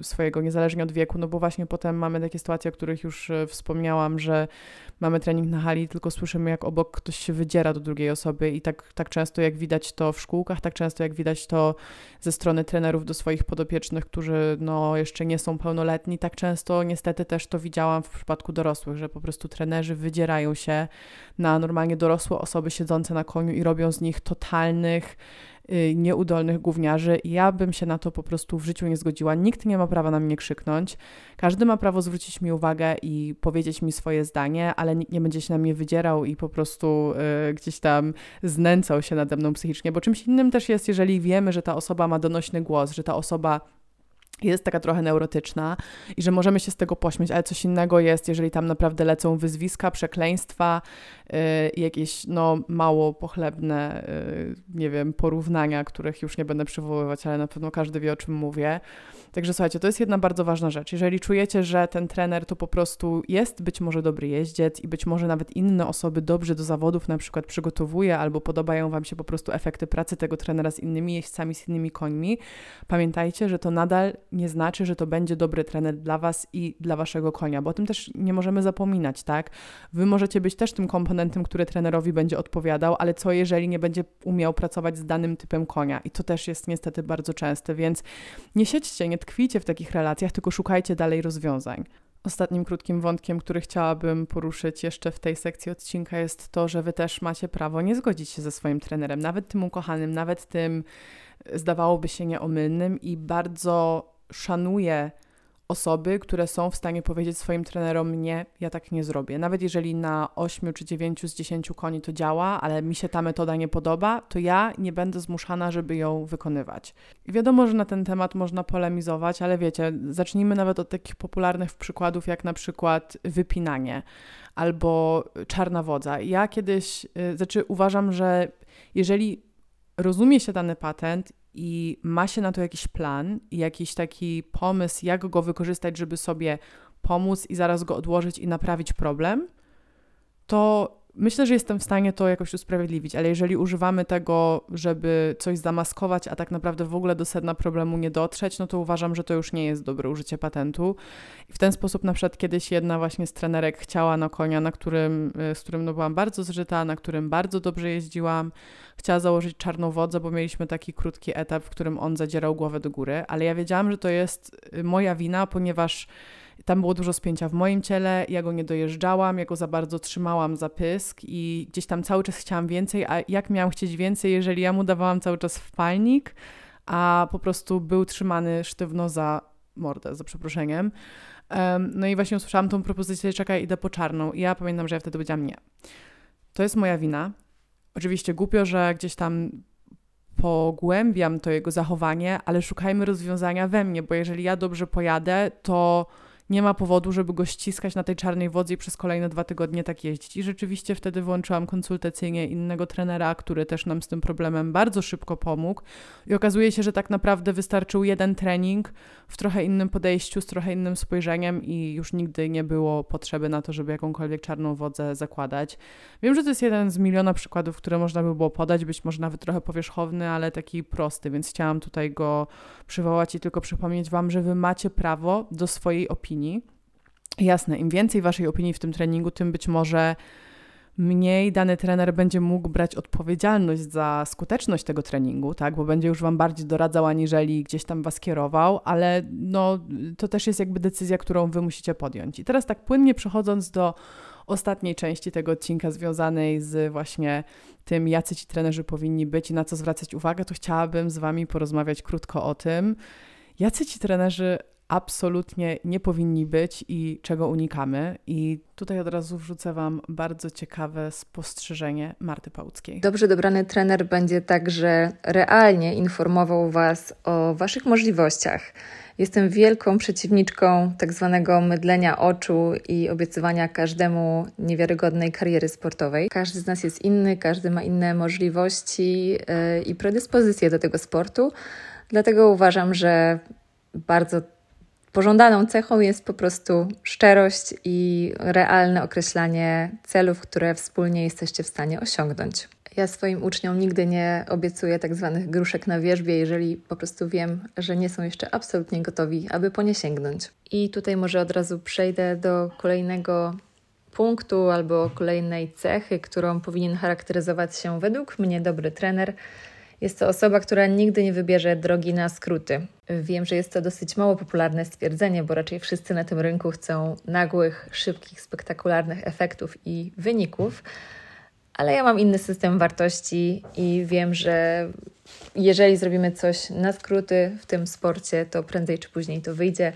y, swojego, niezależnie od wieku, no bo właśnie potem mamy takie sytuacje, o których już y, wspomniałam, że mamy trening na hali, tylko słyszymy, jak obok ktoś się wydziera do drugiej osoby i tak, tak często jak widać to w szkółkach, tak często jak widać to ze strony trenerów do swoich podopiecznych, którzy no jeszcze nie są pełnoletni, tak często niestety też to widziałam w przypadku dorosłych, że po prostu trenerzy wydzierają się na normalnie dorosłe osoby siedzące na koniu i robią z nich totalnych y, nieudolnych gówniarzy i ja bym się na to po prostu w życiu nie zgodziła. Nikt nie ma prawa na mnie krzyknąć. Każdy ma prawo zwrócić mi uwagę i powiedzieć mi swoje zdanie, ale nikt nie będzie się na mnie wydzierał i po prostu y, gdzieś tam znęcał się nade mną psychicznie, bo czymś innym też jest, jeżeli wiemy, że ta osoba ma donośny głos, że ta osoba jest taka trochę neurotyczna i że możemy się z tego pośmieć, ale coś innego jest, jeżeli tam naprawdę lecą wyzwiska, przekleństwa, yy, jakieś no mało pochlebne, yy, nie wiem, porównania, których już nie będę przywoływać, ale na pewno każdy wie, o czym mówię. Także słuchajcie, to jest jedna bardzo ważna rzecz. Jeżeli czujecie, że ten trener to po prostu jest być może dobry jeździec i być może nawet inne osoby dobrze do zawodów na przykład przygotowuje albo podobają Wam się po prostu efekty pracy tego trenera z innymi jeźdźcami, z innymi końmi, pamiętajcie, że to nadal nie znaczy, że to będzie dobry trener dla Was i dla Waszego konia, bo o tym też nie możemy zapominać, tak? Wy możecie być też tym komponentem, który trenerowi będzie odpowiadał, ale co jeżeli nie będzie umiał pracować z danym typem konia? I to też jest niestety bardzo częste, więc nie siedźcie, nie tkwijcie w takich relacjach, tylko szukajcie dalej rozwiązań. Ostatnim krótkim wątkiem, który chciałabym poruszyć jeszcze w tej sekcji odcinka, jest to, że wy też macie prawo nie zgodzić się ze swoim trenerem, nawet tym ukochanym, nawet tym zdawałoby się nieomylnym i bardzo szanuję osoby, które są w stanie powiedzieć swoim trenerom: Nie, ja tak nie zrobię. Nawet jeżeli na 8 czy 9 z 10 koni to działa, ale mi się ta metoda nie podoba, to ja nie będę zmuszana, żeby ją wykonywać. Wiadomo, że na ten temat można polemizować, ale wiecie, zacznijmy nawet od takich popularnych przykładów, jak na przykład wypinanie albo czarna wodza. Ja kiedyś, yy, znaczy uważam, że jeżeli rozumie się dany patent i ma się na to jakiś plan jakiś taki pomysł, jak go wykorzystać, żeby sobie pomóc i zaraz go odłożyć i naprawić problem, to Myślę, że jestem w stanie to jakoś usprawiedliwić, ale jeżeli używamy tego, żeby coś zamaskować, a tak naprawdę w ogóle do sedna problemu nie dotrzeć, no to uważam, że to już nie jest dobre użycie patentu. I w ten sposób na przykład kiedyś jedna właśnie z trenerek chciała na konia, na którym, y, z którym no byłam bardzo zżyta, na którym bardzo dobrze jeździłam, chciała założyć czarną wodzę, bo mieliśmy taki krótki etap, w którym on zadzierał głowę do góry, ale ja wiedziałam, że to jest y, moja wina, ponieważ tam było dużo spięcia w moim ciele, ja go nie dojeżdżałam, ja go za bardzo trzymałam za pysk i gdzieś tam cały czas chciałam więcej, a jak miałam chcieć więcej, jeżeli ja mu dawałam cały czas wpalnik, a po prostu był trzymany sztywno za mordę, za przeproszeniem. Um, no i właśnie usłyszałam tą propozycję, czekaj, idę po czarną. I ja pamiętam, że ja wtedy powiedziałam nie. To jest moja wina. Oczywiście głupio, że gdzieś tam pogłębiam to jego zachowanie, ale szukajmy rozwiązania we mnie, bo jeżeli ja dobrze pojadę, to nie ma powodu, żeby go ściskać na tej czarnej wodzy i przez kolejne dwa tygodnie tak jeździć. I rzeczywiście wtedy włączyłam konsultacyjnie innego trenera, który też nam z tym problemem bardzo szybko pomógł. I okazuje się, że tak naprawdę wystarczył jeden trening w trochę innym podejściu, z trochę innym spojrzeniem i już nigdy nie było potrzeby na to, żeby jakąkolwiek czarną wodzę zakładać. Wiem, że to jest jeden z miliona przykładów, które można by było podać, być może nawet trochę powierzchowny, ale taki prosty, więc chciałam tutaj go przywołać i tylko przypomnieć Wam, że Wy macie prawo do swojej opinii. Jasne, im więcej Waszej opinii w tym treningu, tym być może mniej dany trener będzie mógł brać odpowiedzialność za skuteczność tego treningu, tak, bo będzie już Wam bardziej doradzał, aniżeli gdzieś tam Was kierował, ale no, to też jest jakby decyzja, którą Wy musicie podjąć. I teraz tak płynnie przechodząc do ostatniej części tego odcinka związanej z właśnie tym, jacy ci trenerzy powinni być i na co zwracać uwagę, to chciałabym z Wami porozmawiać krótko o tym, jacy ci trenerzy absolutnie nie powinni być i czego unikamy. I tutaj od razu wrzucę Wam bardzo ciekawe spostrzeżenie Marty Pałuckiej. Dobrze dobrany trener będzie także realnie informował Was o Waszych możliwościach. Jestem wielką przeciwniczką tak zwanego mydlenia oczu i obiecywania każdemu niewiarygodnej kariery sportowej. Każdy z nas jest inny, każdy ma inne możliwości yy, i predyspozycje do tego sportu. Dlatego uważam, że bardzo Pożądaną cechą jest po prostu szczerość i realne określanie celów, które wspólnie jesteście w stanie osiągnąć. Ja swoim uczniom nigdy nie obiecuję tak zwanych gruszek na wierzbie, jeżeli po prostu wiem, że nie są jeszcze absolutnie gotowi, aby po nie sięgnąć. I tutaj może od razu przejdę do kolejnego punktu albo kolejnej cechy, którą powinien charakteryzować się według mnie dobry trener – jest to osoba, która nigdy nie wybierze drogi na skróty. Wiem, że jest to dosyć mało popularne stwierdzenie, bo raczej wszyscy na tym rynku chcą nagłych, szybkich, spektakularnych efektów i wyników, ale ja mam inny system wartości i wiem, że jeżeli zrobimy coś na skróty w tym sporcie, to prędzej czy później to wyjdzie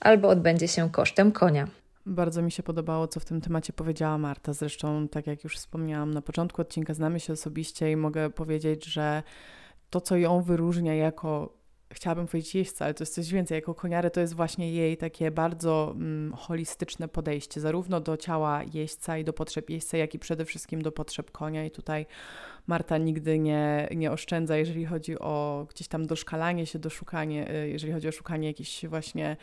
albo odbędzie się kosztem konia. Bardzo mi się podobało, co w tym temacie powiedziała Marta. Zresztą, tak jak już wspomniałam na początku odcinka, znamy się osobiście i mogę powiedzieć, że to, co ją wyróżnia jako chciałabym powiedzieć jeźdźca, ale to jest coś więcej. Jako koniary to jest właśnie jej takie bardzo mm, holistyczne podejście, zarówno do ciała jeźdźca i do potrzeb jeźdźca, jak i przede wszystkim do potrzeb konia. I tutaj Marta nigdy nie, nie oszczędza, jeżeli chodzi o gdzieś tam doszkalanie się, doszukanie, y, jeżeli chodzi o szukanie jakichś właśnie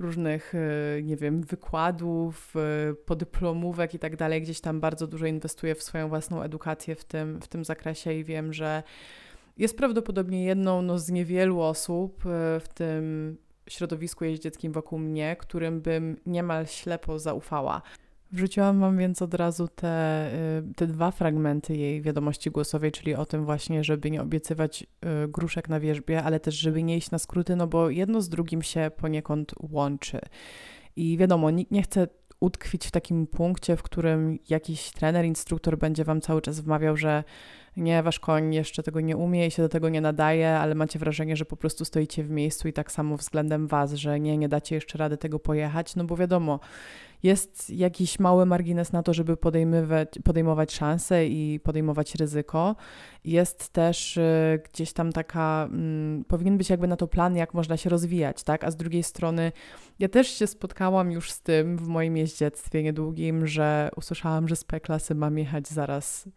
różnych, y, nie wiem, wykładów, y, podyplomówek i tak dalej. Gdzieś tam bardzo dużo inwestuje w swoją własną edukację w tym, w tym zakresie i wiem, że jest prawdopodobnie jedną no, z niewielu osób w tym środowisku jeździeckim wokół mnie, którym bym niemal ślepo zaufała. Wrzuciłam Wam więc od razu te, y, te dwa fragmenty jej wiadomości głosowej, czyli o tym właśnie, żeby nie obiecywać y, gruszek na wierzbie, ale też żeby nie iść na skróty, no bo jedno z drugim się poniekąd łączy. I wiadomo, nikt nie chce utkwić w takim punkcie, w którym jakiś trener, instruktor będzie Wam cały czas wmawiał, że nie, wasz koń jeszcze tego nie umie i się do tego nie nadaje, ale macie wrażenie, że po prostu stoicie w miejscu i tak samo względem was, że nie, nie dacie jeszcze rady tego pojechać, no bo wiadomo, jest jakiś mały margines na to, żeby podejmować, podejmować szanse i podejmować ryzyko. Jest też y, gdzieś tam taka, mm, powinien być jakby na to plan, jak można się rozwijać, tak? A z drugiej strony, ja też się spotkałam już z tym w moim jeździectwie niedługim, że usłyszałam, że z P-klasy mam jechać zaraz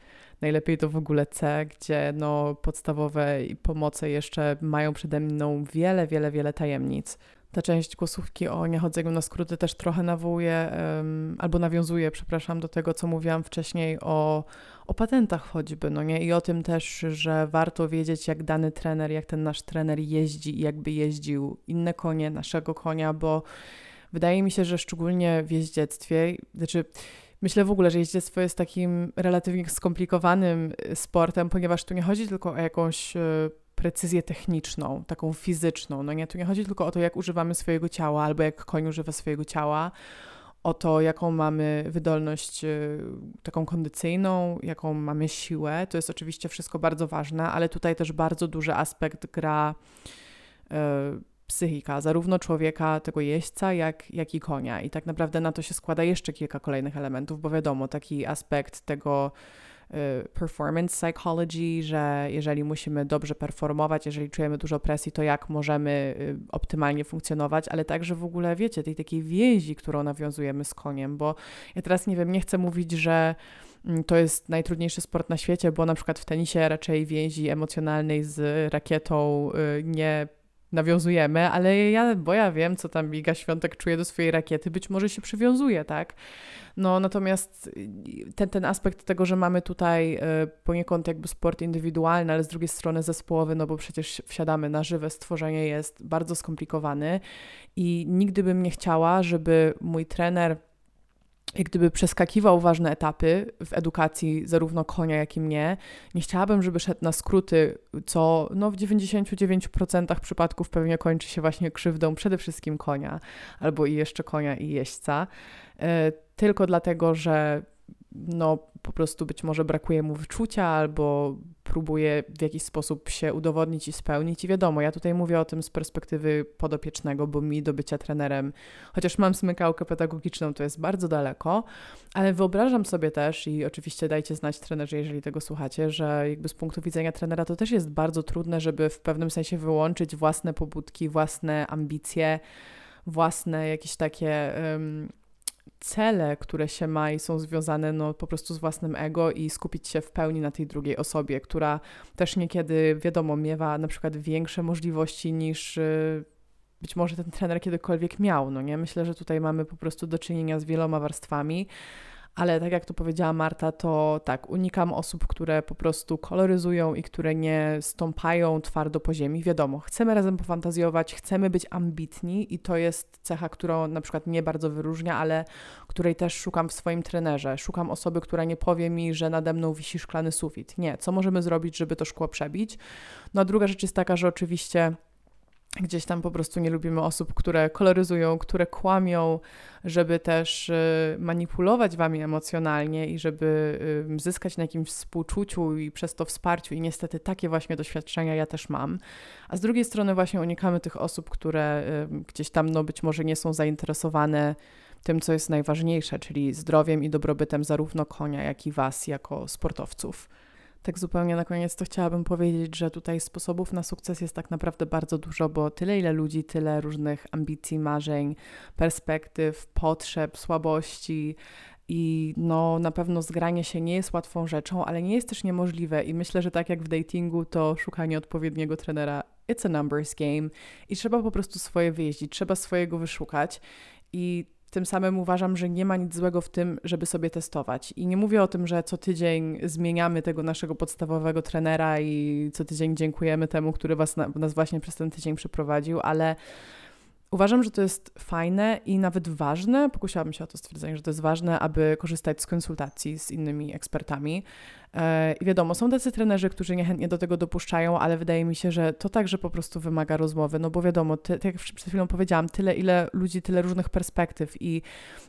najlepiej to w ogóle C, gdzie no podstawowe pomoce jeszcze mają przede mną wiele, wiele, wiele tajemnic ta część głosówki o niechodzeniu na skróty też trochę nawołuje, um, albo nawiązuje, przepraszam, do tego, co mówiłam wcześniej o, o patentach choćby, no nie? I o tym też, że warto wiedzieć, jak dany trener, jak ten nasz trener jeździ i jakby jeździł inne konie, naszego konia, bo wydaje mi się, że szczególnie w jeździectwie, znaczy Myślę w ogóle, że jeździectwo jest takim relatywnie skomplikowanym sportem, ponieważ tu nie chodzi tylko o jakąś e, precyzję techniczną, taką fizyczną. No nie, tu nie chodzi tylko o to, jak używamy swojego ciała, albo jak koń używa swojego ciała, o to, jaką mamy wydolność y, taką kondycyjną, jaką mamy siłę. To jest oczywiście wszystko bardzo ważne, ale tutaj też bardzo duży aspekt gra y, psychika, zarówno człowieka, tego jeźdźca, jak, jak i konia. I tak naprawdę na to się składa jeszcze kilka kolejnych elementów, bo wiadomo, taki aspekt tego performance psychology, że jeżeli musimy dobrze performować, jeżeli czujemy dużo presji, to jak możemy y, optymalnie funkcjonować, ale także w ogóle, wiecie, tej takiej więzi, którą nawiązujemy z koniem, bo ja teraz nie wiem, nie chcę mówić, że mm, to jest najtrudniejszy sport na świecie, bo na przykład w tenisie raczej więzi emocjonalnej z rakietą y, nie nawiązujemy, ale ja, bo ja wiem, co tam Iga Świątek czuje do swojej rakiety, być może się przywiązuje, tak? No natomiast ten, ten aspekt tego, że mamy tutaj e, poniekąd jakby sport indywidualny, ale z drugiej strony zespołowy, no bo przecież wsiadamy na żywe stworzenie, jest bardzo skomplikowany i nigdy bym nie chciała, żeby mój trener jak gdyby przeskakiwał ważne etapy w edukacji zarówno konia, jak i mnie. Nie chciałabym, żeby szedł na skróty, co no, w 99% przypadków pewnie kończy się właśnie krzywdą przede wszystkim konia, albo i jeszcze konia i jeźdźca, e, tylko dlatego, że no, po prostu być może brakuje mu wyczucia albo próbuje w jakiś sposób się udowodnić i spełnić. I wiadomo, ja tutaj mówię o tym z perspektywy podopiecznego, bo mi do bycia trenerem, chociaż mam smykałkę pedagogiczną, to jest bardzo daleko, ale wyobrażam sobie też i oczywiście dajcie znać trenerzy, jeżeli tego słuchacie, że jakby z punktu widzenia trenera to też jest bardzo trudne, żeby w pewnym sensie wyłączyć własne pobudki, własne ambicje, własne jakieś takie. Cele, które się ma i są związane no, po prostu z własnym ego i skupić się w pełni na tej drugiej osobie, która też niekiedy, wiadomo, miewa na przykład większe możliwości niż y, być może ten trener kiedykolwiek miał, no nie? Myślę, że tutaj mamy po prostu do czynienia z wieloma warstwami ale tak jak to powiedziała Marta, to tak, unikam osób, które po prostu koloryzują i które nie stąpają twardo po ziemi. Wiadomo, chcemy razem pofantazjować, chcemy być ambitni i to jest cecha, którą na przykład mnie bardzo wyróżnia, ale której też szukam w swoim trenerze. Szukam osoby, która nie powie mi, że nade mną wisi szklany sufit. Nie, co możemy zrobić, żeby to szkło przebić? No a druga rzecz jest taka, że oczywiście Gdzieś tam po prostu nie lubimy osób, które koloryzują, które kłamią, żeby też y, manipulować wami emocjonalnie i żeby y, zyskać na jakimś współczuciu i przez to wsparciu. I niestety takie właśnie doświadczenia ja też mam. A z drugiej strony właśnie unikamy tych osób, które y, gdzieś tam no być może nie są zainteresowane tym, co jest najważniejsze, czyli zdrowiem i dobrobytem zarówno konia, jak i was jako sportowców. Tak zupełnie na koniec to chciałabym powiedzieć, że tutaj sposobów na sukces jest tak naprawdę bardzo dużo, bo tyle ile ludzi, tyle różnych ambicji, marzeń, perspektyw, potrzeb, słabości, i no, na pewno zgranie się nie jest łatwą rzeczą, ale nie jest też niemożliwe. I myślę, że tak jak w datingu, to szukanie odpowiedniego trenera it's a numbers game i trzeba po prostu swoje wyjeździć, trzeba swojego wyszukać. I tym samym uważam, że nie ma nic złego w tym, żeby sobie testować. I nie mówię o tym, że co tydzień zmieniamy tego naszego podstawowego trenera i co tydzień dziękujemy temu, który was na, nas właśnie przez ten tydzień przeprowadził, ale Uważam, że to jest fajne i nawet ważne, pokusiłabym się o to stwierdzenie, że to jest ważne, aby korzystać z konsultacji z innymi ekspertami. E, I wiadomo, są tacy trenerzy, którzy niechętnie do tego dopuszczają, ale wydaje mi się, że to także po prostu wymaga rozmowy, no bo wiadomo, ty, tak jak przed chwilą powiedziałam, tyle ile ludzi, tyle różnych perspektyw i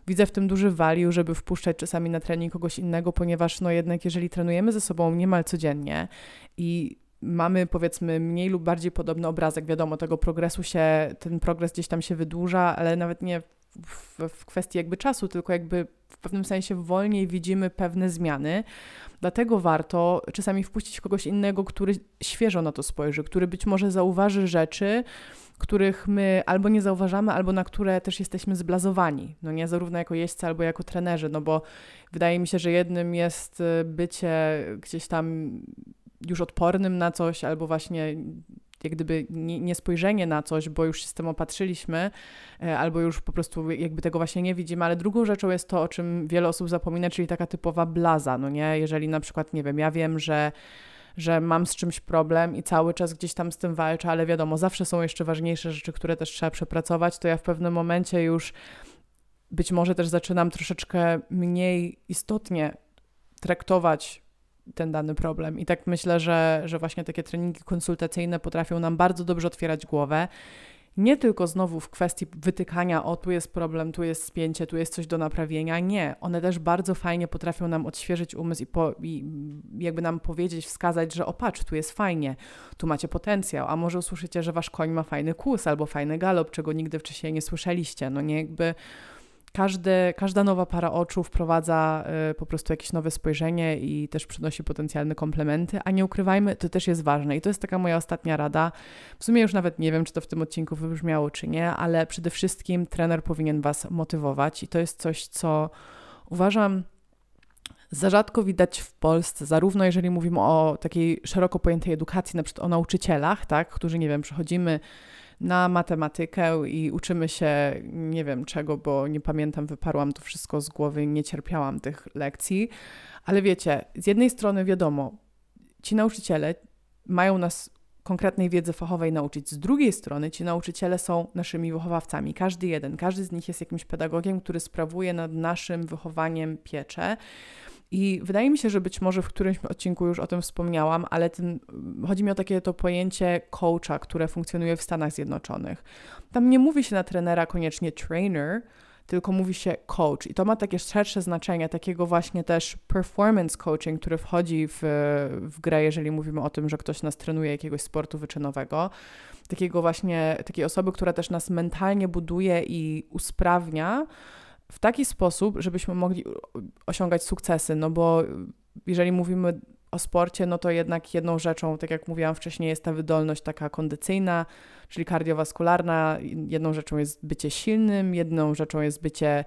widzę w tym duży value, żeby wpuszczać czasami na trening kogoś innego, ponieważ no jednak jeżeli trenujemy ze sobą niemal codziennie i mamy powiedzmy mniej lub bardziej podobny obrazek. Wiadomo, tego progresu się, ten progres gdzieś tam się wydłuża, ale nawet nie w, w kwestii jakby czasu, tylko jakby w pewnym sensie wolniej widzimy pewne zmiany. Dlatego warto czasami wpuścić kogoś innego, który świeżo na to spojrzy, który być może zauważy rzeczy, których my albo nie zauważamy, albo na które też jesteśmy zblazowani. No nie zarówno jako jeźdźcy, albo jako trenerzy, no bo wydaje mi się, że jednym jest bycie gdzieś tam już odpornym na coś, albo właśnie jak gdyby niespojrzenie na coś, bo już się z tym opatrzyliśmy, e, albo już po prostu jakby tego właśnie nie widzimy, ale drugą rzeczą jest to, o czym wiele osób zapomina, czyli taka typowa blaza, no nie? Jeżeli na przykład, nie wiem, ja wiem, że że mam z czymś problem i cały czas gdzieś tam z tym walczę, ale wiadomo, zawsze są jeszcze ważniejsze rzeczy, które też trzeba przepracować, to ja w pewnym momencie już być może też zaczynam troszeczkę mniej istotnie traktować ten dany problem. I tak myślę, że, że właśnie takie treningi konsultacyjne potrafią nam bardzo dobrze otwierać głowę. Nie tylko znowu w kwestii wytykania, o tu jest problem, tu jest spięcie, tu jest coś do naprawienia. Nie, one też bardzo fajnie potrafią nam odświeżyć umysł i, po, i jakby nam powiedzieć, wskazać, że o patrz, tu jest fajnie, tu macie potencjał, a może usłyszycie, że wasz koń ma fajny kłus albo fajny galop, czego nigdy wcześniej nie słyszeliście. No nie jakby każdy, każda nowa para oczu wprowadza y, po prostu jakieś nowe spojrzenie i też przynosi potencjalne komplementy, a nie ukrywajmy, to też jest ważne. I to jest taka moja ostatnia rada. W sumie już nawet nie wiem, czy to w tym odcinku wybrzmiało, czy nie, ale przede wszystkim trener powinien Was motywować i to jest coś, co uważam za rzadko widać w Polsce, zarówno jeżeli mówimy o takiej szeroko pojętej edukacji, na przykład o nauczycielach, tak, którzy, nie wiem, przechodzimy na matematykę i uczymy się nie wiem czego, bo nie pamiętam, wyparłam to wszystko z głowy, nie cierpiałam tych lekcji. Ale wiecie, z jednej strony wiadomo, ci nauczyciele mają nas konkretnej wiedzy fachowej nauczyć. Z drugiej strony ci nauczyciele są naszymi wychowawcami. Każdy jeden, każdy z nich jest jakimś pedagogiem, który sprawuje nad naszym wychowaniem pieczę. I wydaje mi się, że być może w którymś odcinku już o tym wspomniałam, ale ten, chodzi mi o takie to pojęcie coacha, które funkcjonuje w Stanach Zjednoczonych. Tam nie mówi się na trenera koniecznie trainer, tylko mówi się coach. I to ma takie szersze znaczenie, takiego właśnie też performance coaching, który wchodzi w, w grę, jeżeli mówimy o tym, że ktoś nas trenuje jakiegoś sportu wyczynowego. Takiego właśnie, takiej osoby, która też nas mentalnie buduje i usprawnia w taki sposób, żebyśmy mogli osiągać sukcesy, no bo jeżeli mówimy o sporcie, no to jednak jedną rzeczą, tak jak mówiłam wcześniej, jest ta wydolność taka kondycyjna, czyli kardiowaskularna. Jedną rzeczą jest bycie silnym, jedną rzeczą jest bycie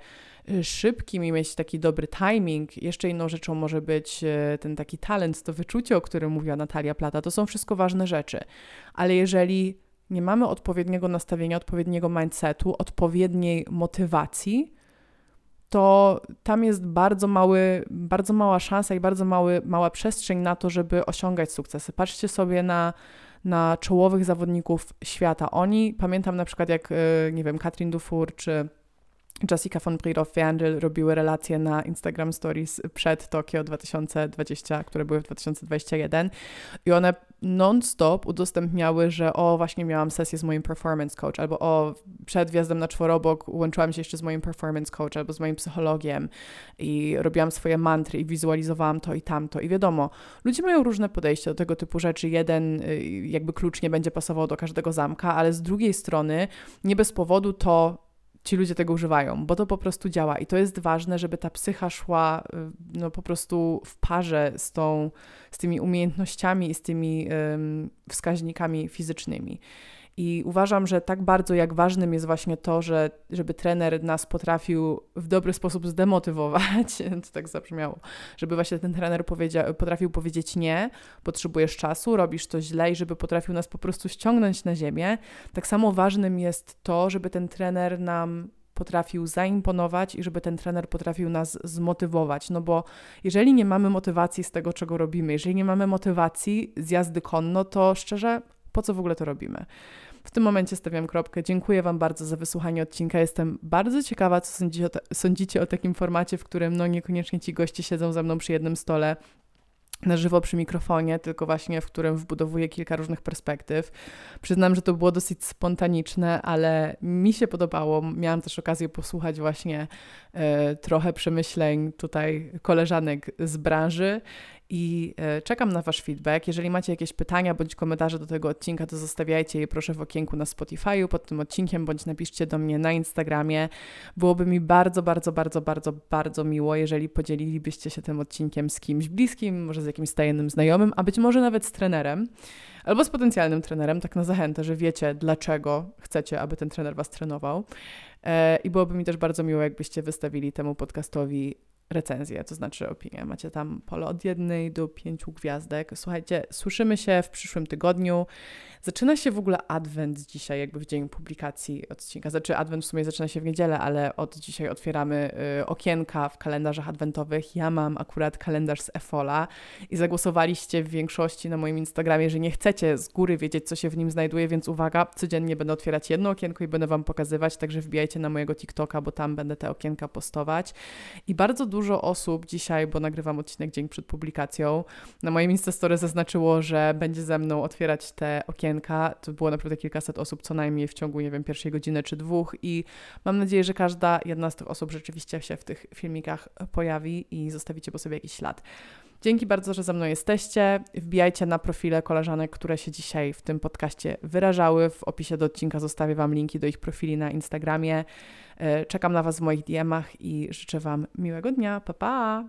y, szybkim i mieć taki dobry timing. Jeszcze inną rzeczą może być y, ten taki talent, to wyczucie, o którym mówiła Natalia Plata. To są wszystko ważne rzeczy. Ale jeżeli nie mamy odpowiedniego nastawienia, odpowiedniego mindsetu, odpowiedniej motywacji, to tam jest bardzo, mały, bardzo mała szansa i bardzo mały, mała przestrzeń na to, żeby osiągać sukcesy. Patrzcie sobie na, na czołowych zawodników świata. Oni, pamiętam na przykład jak, e, nie wiem, Katrin Dufour czy Jessica von Bredow-Wendel robiły relacje na Instagram Stories przed Tokio 2020, które były w 2021 i one non-stop udostępniały, że o, właśnie miałam sesję z moim performance coach, albo o, przed wjazdem na czworobok łączyłam się jeszcze z moim performance coach, albo z moim psychologiem i robiłam swoje mantry i wizualizowałam to i tamto. I wiadomo, ludzie mają różne podejście do tego typu rzeczy. Jeden y, jakby klucz nie będzie pasował do każdego zamka, ale z drugiej strony nie bez powodu to ci ludzie tego używają, bo to po prostu działa i to jest ważne, żeby ta psycha szła y, no, po prostu w parze z, tą, z tymi umiejętnościami i z tymi um, wskaźnikami fizycznymi. I uważam, że tak bardzo jak ważnym jest właśnie to, że żeby trener nas potrafił w dobry sposób zdemotywować, to tak zabrzmiało, żeby właśnie ten trener powiedział, potrafił powiedzieć nie, potrzebujesz czasu, robisz to źle i żeby potrafił nas po prostu ściągnąć na ziemię. Tak samo ważnym jest to, żeby ten trener nam potrafił zaimponować i żeby ten trener potrafił nas zmotywować. No bo jeżeli nie mamy motywacji z tego, czego robimy, jeżeli nie mamy motywacji z jazdy konno, to szczerze, po co w ogóle to robimy? W tym momencie stawiam kropkę. Dziękuję Wam bardzo za wysłuchanie odcinka. Jestem bardzo ciekawa, co sądzicie o, sądzicie o takim formacie, w którym no niekoniecznie ci goście siedzą ze mną przy jednym stole na żywo przy mikrofonie, tylko właśnie w którym wbudowuję kilka różnych perspektyw. Przyznam, że to było dosyć spontaniczne, ale mi się podobało. Miałam też okazję posłuchać właśnie e, trochę przemyśleń tutaj koleżanek z branży i e, czekam na Wasz feedback. Jeżeli macie jakieś pytania bądź komentarze do tego odcinka, to zostawiajcie je proszę w okienku na Spotify'u pod tym odcinkiem, bądź napiszcie do mnie na Instagramie. Byłoby mi bardzo, bardzo, bardzo, bardzo, bardzo miło, jeżeli podzielilibyście się tym odcinkiem z kimś bliskim, może z jakimś tajemnym znajomym, a być może nawet z trenerem albo z potencjalnym trenerem, tak na zachętę, że wiecie, dlaczego chcecie, aby ten trener Was trenował. E, I byłoby mi też bardzo miło, jakbyście wystawili temu podcastowi recenzję, to znaczy opinię. Macie tam pole od jednej do pięciu gwiazdek. Słuchajcie, słyszymy się w przyszłym tygodniu. Zaczyna się w ogóle adwent dzisiaj, jakby w dzień publikacji odcinka. Znaczy adwent w sumie zaczyna się w niedzielę, ale od dzisiaj otwieramy y, okienka w kalendarzach adwentowych. Ja mam akurat kalendarz z Efola i zagłosowaliście w większości na moim Instagramie, że nie chcecie z góry wiedzieć, co się w nim znajduje, więc uwaga, codziennie będę otwierać jedno okienko i będę Wam pokazywać, także wbijajcie na mojego TikToka, bo tam będę te okienka postować. I bardzo dużo osób dzisiaj, bo nagrywam odcinek dzień przed publikacją, na moim Instastory zaznaczyło, że będzie ze mną otwierać te okienka. To było naprawdę kilkaset osób co najmniej w ciągu, nie wiem, pierwszej godziny czy dwóch i mam nadzieję, że każda jedna z tych osób rzeczywiście się w tych filmikach pojawi i zostawicie po sobie jakiś ślad. Dzięki bardzo, że ze mną jesteście. Wbijajcie na profile koleżanek, które się dzisiaj w tym podcaście wyrażały. W opisie do odcinka zostawię Wam linki do ich profili na Instagramie. E, czekam na Was w moich DM-ach i życzę Wam miłego dnia. Pa, pa!